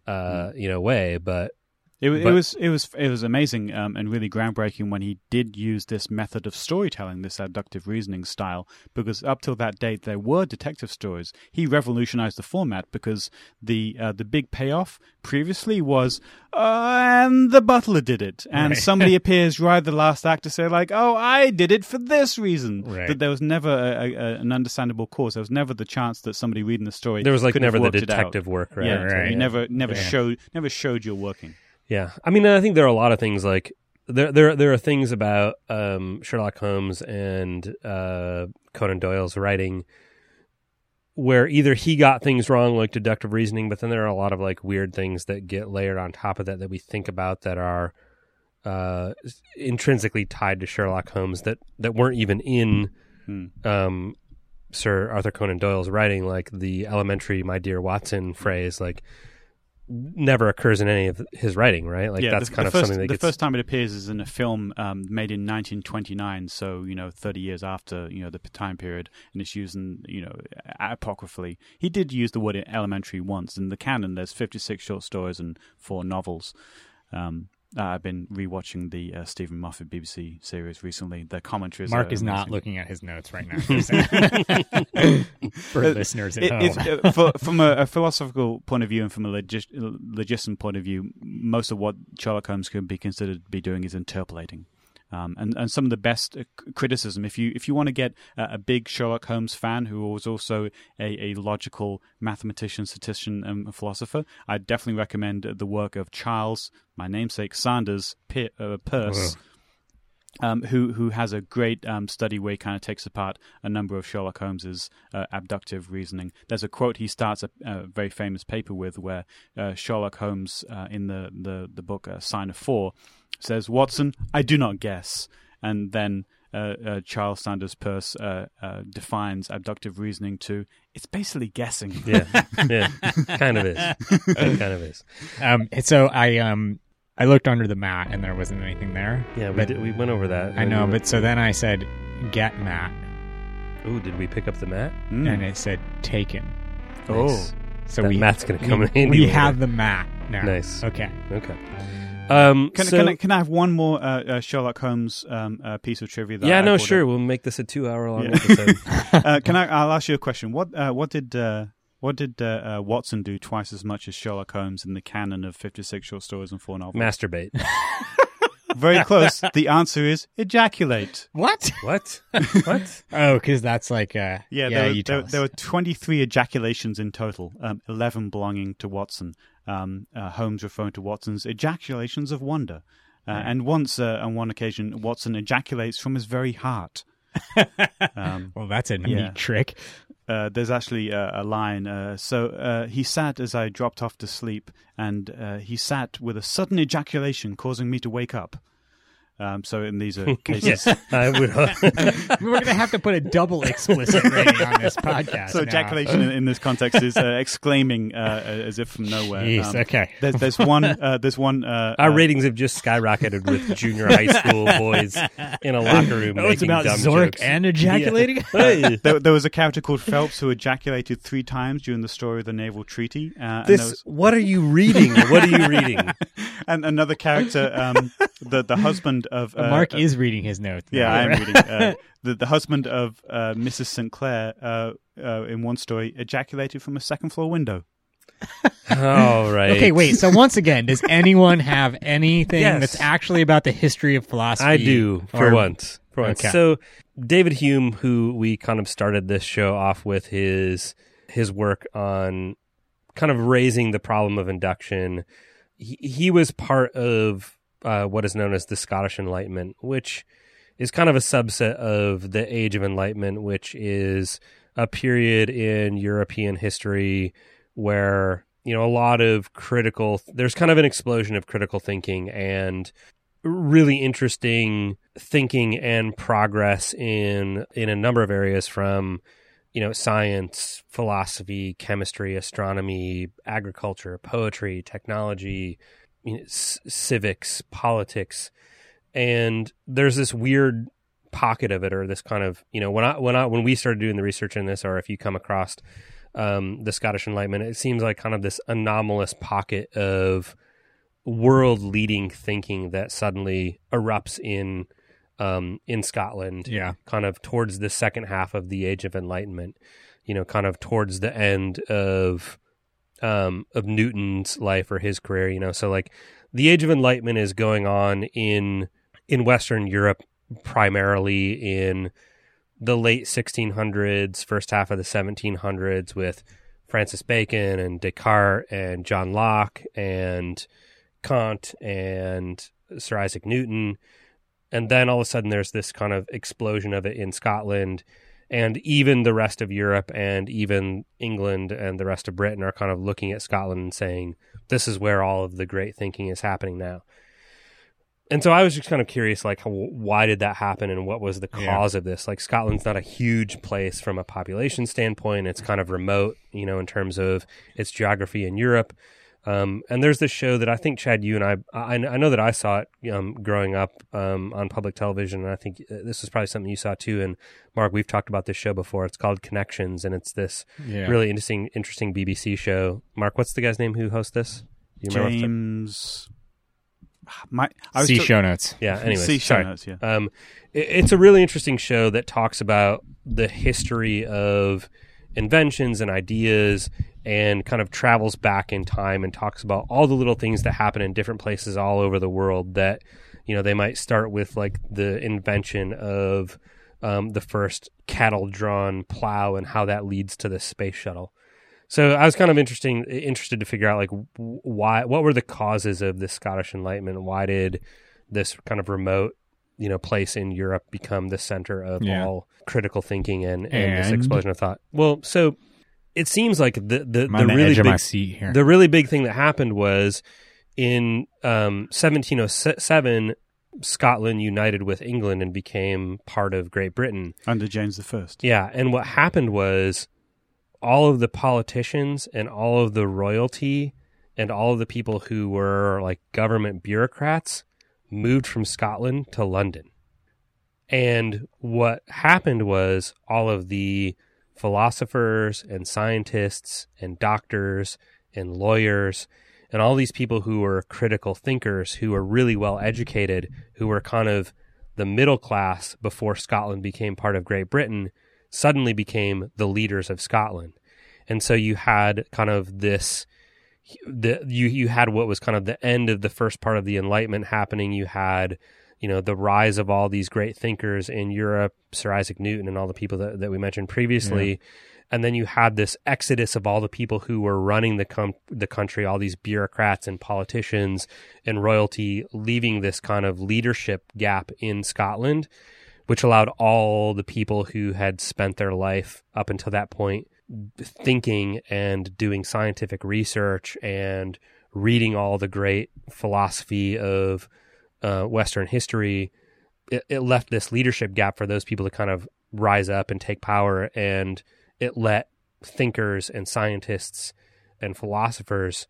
uh, you know, way. But It, wa- it was it was it was amazing um, and really groundbreaking when he did use this method of storytelling, this abductive reasoning style, because up till that date there were detective stories. He revolutionized the format because the uh, the big payoff previously was, uh, and the butler did it, and Right. somebody appears right at the last act to say like, oh, I did it for this reason. Right. But there was never a, a, an understandable cause. There was never the chance that somebody reading the story there was like could never the worked it out. detective work, right? Yeah, Right. you never never Yeah. showed never showed you're working. Yeah, I mean, I think there are a lot of things like there there there are things about um, Sherlock Holmes and uh, Conan Doyle's writing where either he got things wrong, like deductive reasoning, but then there are a lot of like weird things that get layered on top of that that we think about that are uh, intrinsically tied to Sherlock Holmes that that weren't even in Hmm. um, Sir Arthur Conan Doyle's writing, like the elementary "My dear Watson" phrase, like never occurs in any of his writing, right? Like that's the, kind the of first, something that the gets first time it appears is in a film um, made in 1929, so you know, 30 years after you know the time period, and it's used in you know apocryphally. He did use the word elementary once in the canon. There's 56 short stories and four novels. Um, uh, I've been rewatching the uh, Steven Moffat BBC series recently. The commentaries. Mark are is not looking at his notes right now. For Uh, listeners at It, home. it's, uh, for, from a, a philosophical point of view and from a logis- logician point of view, most of what Sherlock Holmes could be considered to be doing is interpolating. Um, and and some of the best uh, criticism. If you if you want to get a, a big Sherlock Holmes fan who was also a, a logical mathematician, statistician, and philosopher, I definitely recommend the work of Charles, my namesake Sanders P- uh, Peirce. Um, who who has a great um, study where he kind of takes apart a number of Sherlock Holmes's uh, abductive reasoning. There's a quote he starts a, a very famous paper with where uh, Sherlock Holmes uh, in the the the book uh, Sign of Four says, "Watson, I do not guess," and then. Uh, uh, Charles Sanders Peirce defines abductive reasoning to it's basically guessing. Yeah, yeah, kind of is. kind of is. Um, so I um I looked under the mat and there wasn't anything there. Yeah, we But- did, we went over that. I know, but so then I said, "Get mat," ooh, did we pick up the mat? Mm. and it said "taken." Oh. So That we mat's gonna come we, in We later. have the mat now. Nice. Okay. Okay. Um, Can, so, can, I, can I have one more uh, uh, Sherlock Holmes um, uh, piece of trivia? That yeah, I no, sure. up? We'll make this a two-hour-long Yeah. episode. uh, can I? I'll ask you a question. What uh, what did uh, what did uh, uh, Watson do twice as much as Sherlock Holmes in the canon of fifty six short stories and four novels? Masturbate. Very close. the answer is ejaculate. What? What? What? Oh, because that's like uh Yeah, yeah. there, you were, tell there, us. there were 23 ejaculations in total, um, 11 belonging to Watson. Um, uh, Holmes referring to Watson's ejaculations of wonder. Uh, And once, uh, on one occasion, Watson ejaculates from his very heart. um, well, that's a Yeah. neat trick. uh, there's actually a, a line. Uh, so uh, he sat as I dropped off to sleep, and uh, he sat with a sudden ejaculation, causing me to wake up. Um, so in these are cases. Yes, I would. We're gonna have to put a double explicit rating on this podcast. So now. ejaculation in, in this context is uh, exclaiming uh, as if from nowhere. Jeez, Um, okay. There's, there's one. Uh, there's one. Uh, Our uh, ratings have just skyrocketed with junior high school boys in a locker room Oh, it's about dumb Zork jokes. and ejaculating. Yeah. Hey. There, there was a character called Phelps who ejaculated three times during the story of the naval treaty. Uh, and, there This. was, What are you reading? What are you reading? and another character, um, the the husband of uh, Mark uh, is reading his notes. Yeah. I am reading. Uh, the the husband of uh, Mrs. St. Clair uh, uh, in one story ejaculated from a second floor window. All right. Okay, wait. So once again, does anyone have anything Yes. that's actually about the history of philosophy? I do for or- once. For once. Okay. So David Hume, who we kind of started this show off with his his work on kind of raising the problem of induction, he, he was part of uh, what is known as the Scottish Enlightenment, which is kind of a subset of the Age of Enlightenment, which is a period in European history where you know a lot of critical there's kind of an explosion of critical thinking and really interesting thinking and progress in in a number of areas from you know science philosophy chemistry astronomy agriculture poetry technology you know, c- civics politics and there's this weird pocket of it or this kind of you know when i when i when we started doing the research in this or if you come across um, the Scottish Enlightenment, it seems like kind of this anomalous pocket of world leading thinking that suddenly erupts in um, in Scotland, Yeah. kind of towards the second half of the Age of Enlightenment. You know, kind of towards the end of um, of Newton's life or his career. You know, so like the Age of Enlightenment is going on in in Western Europe primarily in the late 1600s, first half of the 1700s with Francis Bacon and Descartes and John Locke and Kant and Sir Isaac Newton. And then all of a sudden there's this kind of explosion of it in Scotland. And even the rest of Europe and even England and the rest of Britain are kind of looking at Scotland and saying, this is where all of the great thinking is happening now. And so I was just kind of curious, like, how, why did that happen and what was the Yeah. cause of this? Like, Scotland's not a huge place from a population standpoint. It's kind of remote, you know, in terms of its geography in Europe. Um, and there's this show that I think Chad, you and I, I, I know that I saw it um, growing up um, on public television, and I think uh, this is probably something you saw too. And Mark, we've talked about this show before. It's called Connections, and it's this Yeah. really interesting, interesting BBC show. Mark, what's the guy's name who hosts this? Do you remember? the- James. My, I was See to- show notes. Yeah. Anyways, See show sorry. notes, yeah. Um, it, it's a really interesting show that talks about the history of inventions and ideas and kind of travels back in time and talks about all the little things that happen in different places all over the world that You know, they might start with like the invention of um, the first cattle drawn plow and how that leads to the space shuttle. So I was kind of interesting interested to figure out like why what were the causes of the Scottish Enlightenment? Why did this kind of remote you know place in Europe become the center of yeah. all critical thinking and, and, and, this explosion of thought? Well, so it seems like the the, the really big the really big thing that happened was in um, 1707 Scotland united with England and became part of Great Britain under James I. Yeah, and what happened was all of the politicians and all of the royalty and all of the people who were like government bureaucrats moved from Scotland to London. And what happened was all of the philosophers and scientists and doctors and lawyers and all these people who were critical thinkers, who were really well educated, who were kind of the middle class before Scotland became part of Great Britain, suddenly became the leaders of Scotland. And so you had kind of this the you you had what was kind of the end of the first part of the enlightenment happening. You had you know the rise of all these great thinkers in Europe Sir Isaac Newton and all the people that, that we mentioned previously. Yeah. And then you had this exodus of all the people who were running the com- the country, all these bureaucrats and politicians and royalty, leaving this kind of leadership gap in Scotland, which allowed all the people who had spent their life up until that point thinking and doing scientific research and reading all the great philosophy of uh, Western history. It, it left this leadership gap for those people to kind of rise up and take power and it let thinkers and scientists and philosophers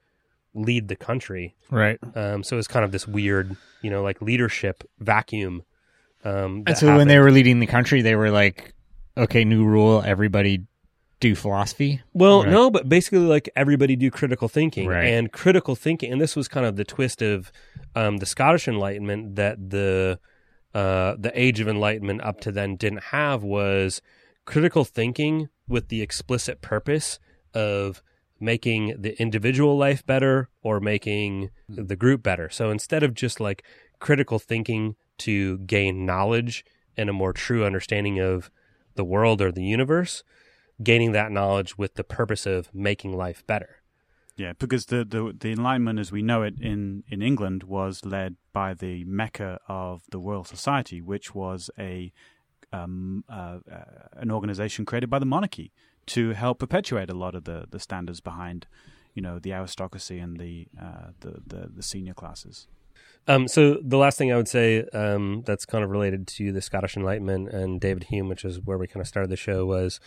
lead the country. Right. Um, so it's kind of this weird, you know, like leadership vacuum. Um, and so happened. when they were leading the country, they were like, okay, new rule, everybody do philosophy? Well, right. no, but basically, like everybody do critical thinking right. and critical thinking. And this was kind of the twist of um, the Scottish Enlightenment that the uh, the Age of Enlightenment up to then didn't have was critical thinking with the explicit purpose of making the individual life better or making the group better. So instead of just like critical thinking to gain knowledge and a more true understanding of the world or the universe, gaining that knowledge with the purpose of making life better. Yeah, because the, the, the Enlightenment as we know it in, in England was led by the mecca of the Royal Society, which was a um, uh, uh, an organization created by the monarchy to help perpetuate a lot of the, the standards behind, you know, the aristocracy and the uh, the, the, the senior classes. Um, so the last thing I would say um, that's kind of related to the Scottish Enlightenment and David Hume, which is where we kind of started the show, was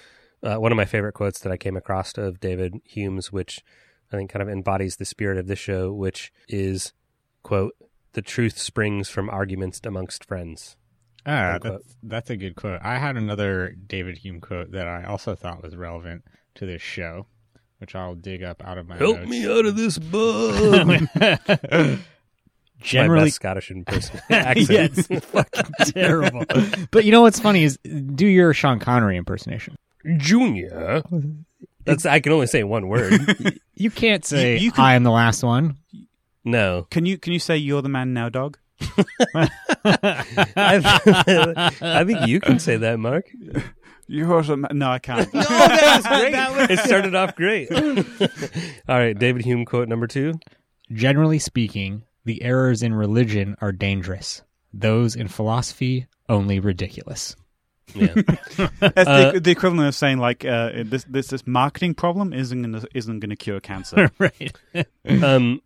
uh, one of my favorite quotes that I came across of David Hume's, which I think kind of embodies the spirit of this show, which is, quote, the truth springs from arguments amongst friends. Ah, that's, that's a good quote. I had another David Hume quote that I also thought was relevant to this show, which I'll dig up out of my Help notes. me out of this bug. Generally, my Scottish person accent. yeah, it's fucking terrible. but you know what's funny is do your Sean Connery impersonation. Junior. That's I can only say one word. you can't say you, you can, I am the last one. No. Can you can you say you're the man now, dog? I, I think you can say that, Mark. You also no, I can't. no, that was great. That was... It started off great. All right, David Hume quote number two. Generally speaking, the errors in religion are dangerous. Those in philosophy only ridiculous. Yeah, that's uh, the, the, equivalent of saying like uh, this this this marketing problem isn't gonna isn't gonna cure cancer. right. um,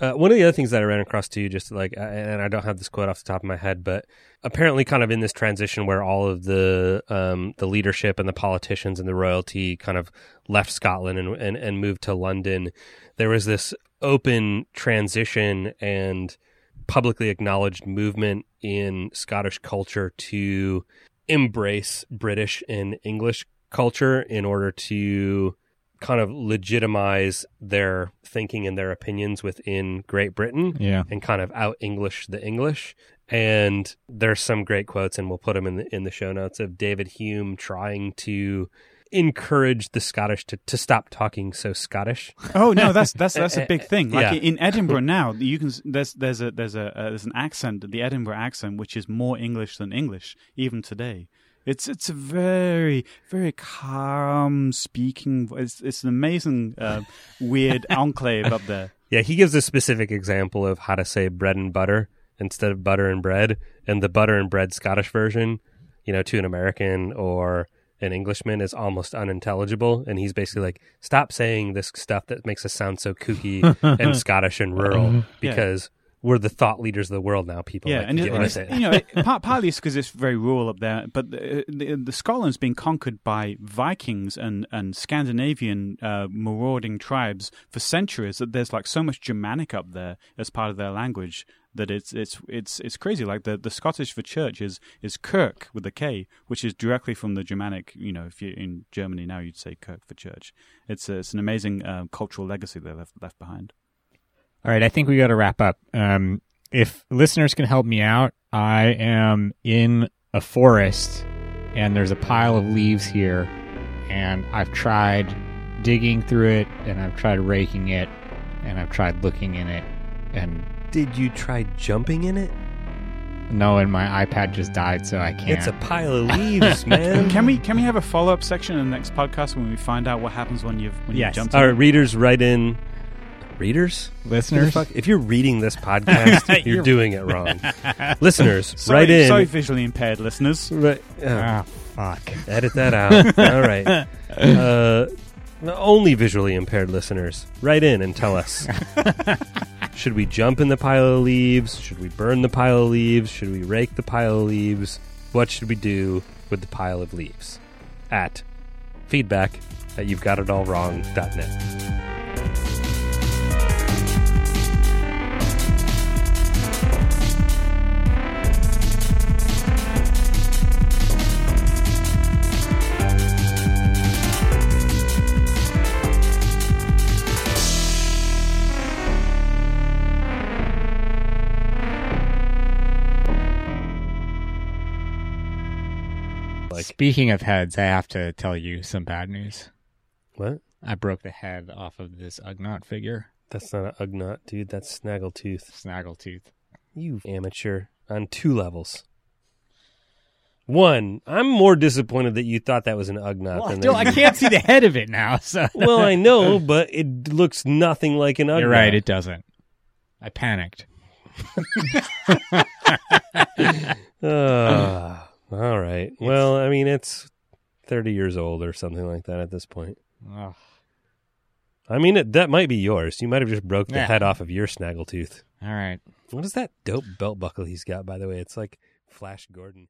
uh, one of the other things that I ran across too, just like, and I don't have this quote off the top of my head, but apparently, kind of in this transition where all of the um, the leadership and the politicians and the royalty kind of left Scotland and, and and moved to London, there was this open transition and publicly acknowledged movement in Scottish culture to embrace British and English culture in order to kind of legitimize their thinking and their opinions within Great Britain yeah. and kind of out English the English. And there's some great quotes, and we'll put them in the in the show notes of David Hume trying to encourage the Scottish to, to stop talking so Scottish. Oh no, that's that's that's a big thing. Like Yeah. in Edinburgh now, you can there's there's a there's a uh, there's an accent, the Edinburgh accent, which is more English than English even today. It's it's a very very calm speaking. It's it's an amazing uh, weird enclave up there. Yeah, he gives a specific example of how to say bread and butter instead of butter and bread, and the butter and bread Scottish version, you know, to an American or an Englishman is almost unintelligible. And he's basically like, stop saying this stuff that makes us sound so kooky and Scottish and rural because we're the thought leaders of the world now. People, Yeah, like, and you it, get what I it's- say? you know, it, part, partly it's because it's very rural up there, but the, the, the Scotland's been conquered by Vikings and and Scandinavian uh, marauding tribes for centuries. That there's like so much Germanic up there as part of their language that it's it's it's it's crazy. Like the, the Scottish for church is is Kirk with a K, which is directly from the Germanic. You know, if you're in Germany now, you'd say Kirk for church. It's a, it's an amazing uh, cultural legacy they left left behind. All right, I think we got to wrap up. Um, if listeners can help me out, I am in a forest and there's a pile of leaves here, and I've tried digging through it, and I've tried raking it, and I've tried looking in it, and Did you try jumping in it? no, and my iPad just died, so I can't. It's a pile of leaves, man. Can we can we have a follow up section in the next podcast when we find out what happens when you've when Yes. you've jumped? In? right, readers, write in. Readers? listeners. Fuck, If you're reading this podcast, you're, You're- doing it wrong. Listeners, Sorry, write in. sorry, visually impaired listeners. Right, oh, Ah, fuck. edit that out. All right. Uh, only visually impaired listeners, write in and tell us. Should we jump in the pile of leaves? Should we burn the pile of leaves? Should we rake the pile of leaves? What should we do with the pile of leaves? At feedback at you've got it all wrong.net. Like- Speaking of heads, I have to tell you some bad news. What? I broke the head off of this Ugnaught figure, That's not an Ugnaught, dude. That's Snaggletooth. Snaggletooth. You amateur on two levels. One, I'm more disappointed that you thought that was an Ugnaught Well, than still, that I can't see the head of it now. So Well, I know, but it looks nothing like an Ugnaught. you're right. It doesn't. I panicked. Ah, all right. Well, I mean, it's 30 years old or something like that at this point. Ugh. I mean, it, that might be yours. You might have just broke the Yeah. head off of your Snaggletooth. All right. What is that dope belt buckle he's got, by the way? It's like Flash Gordon.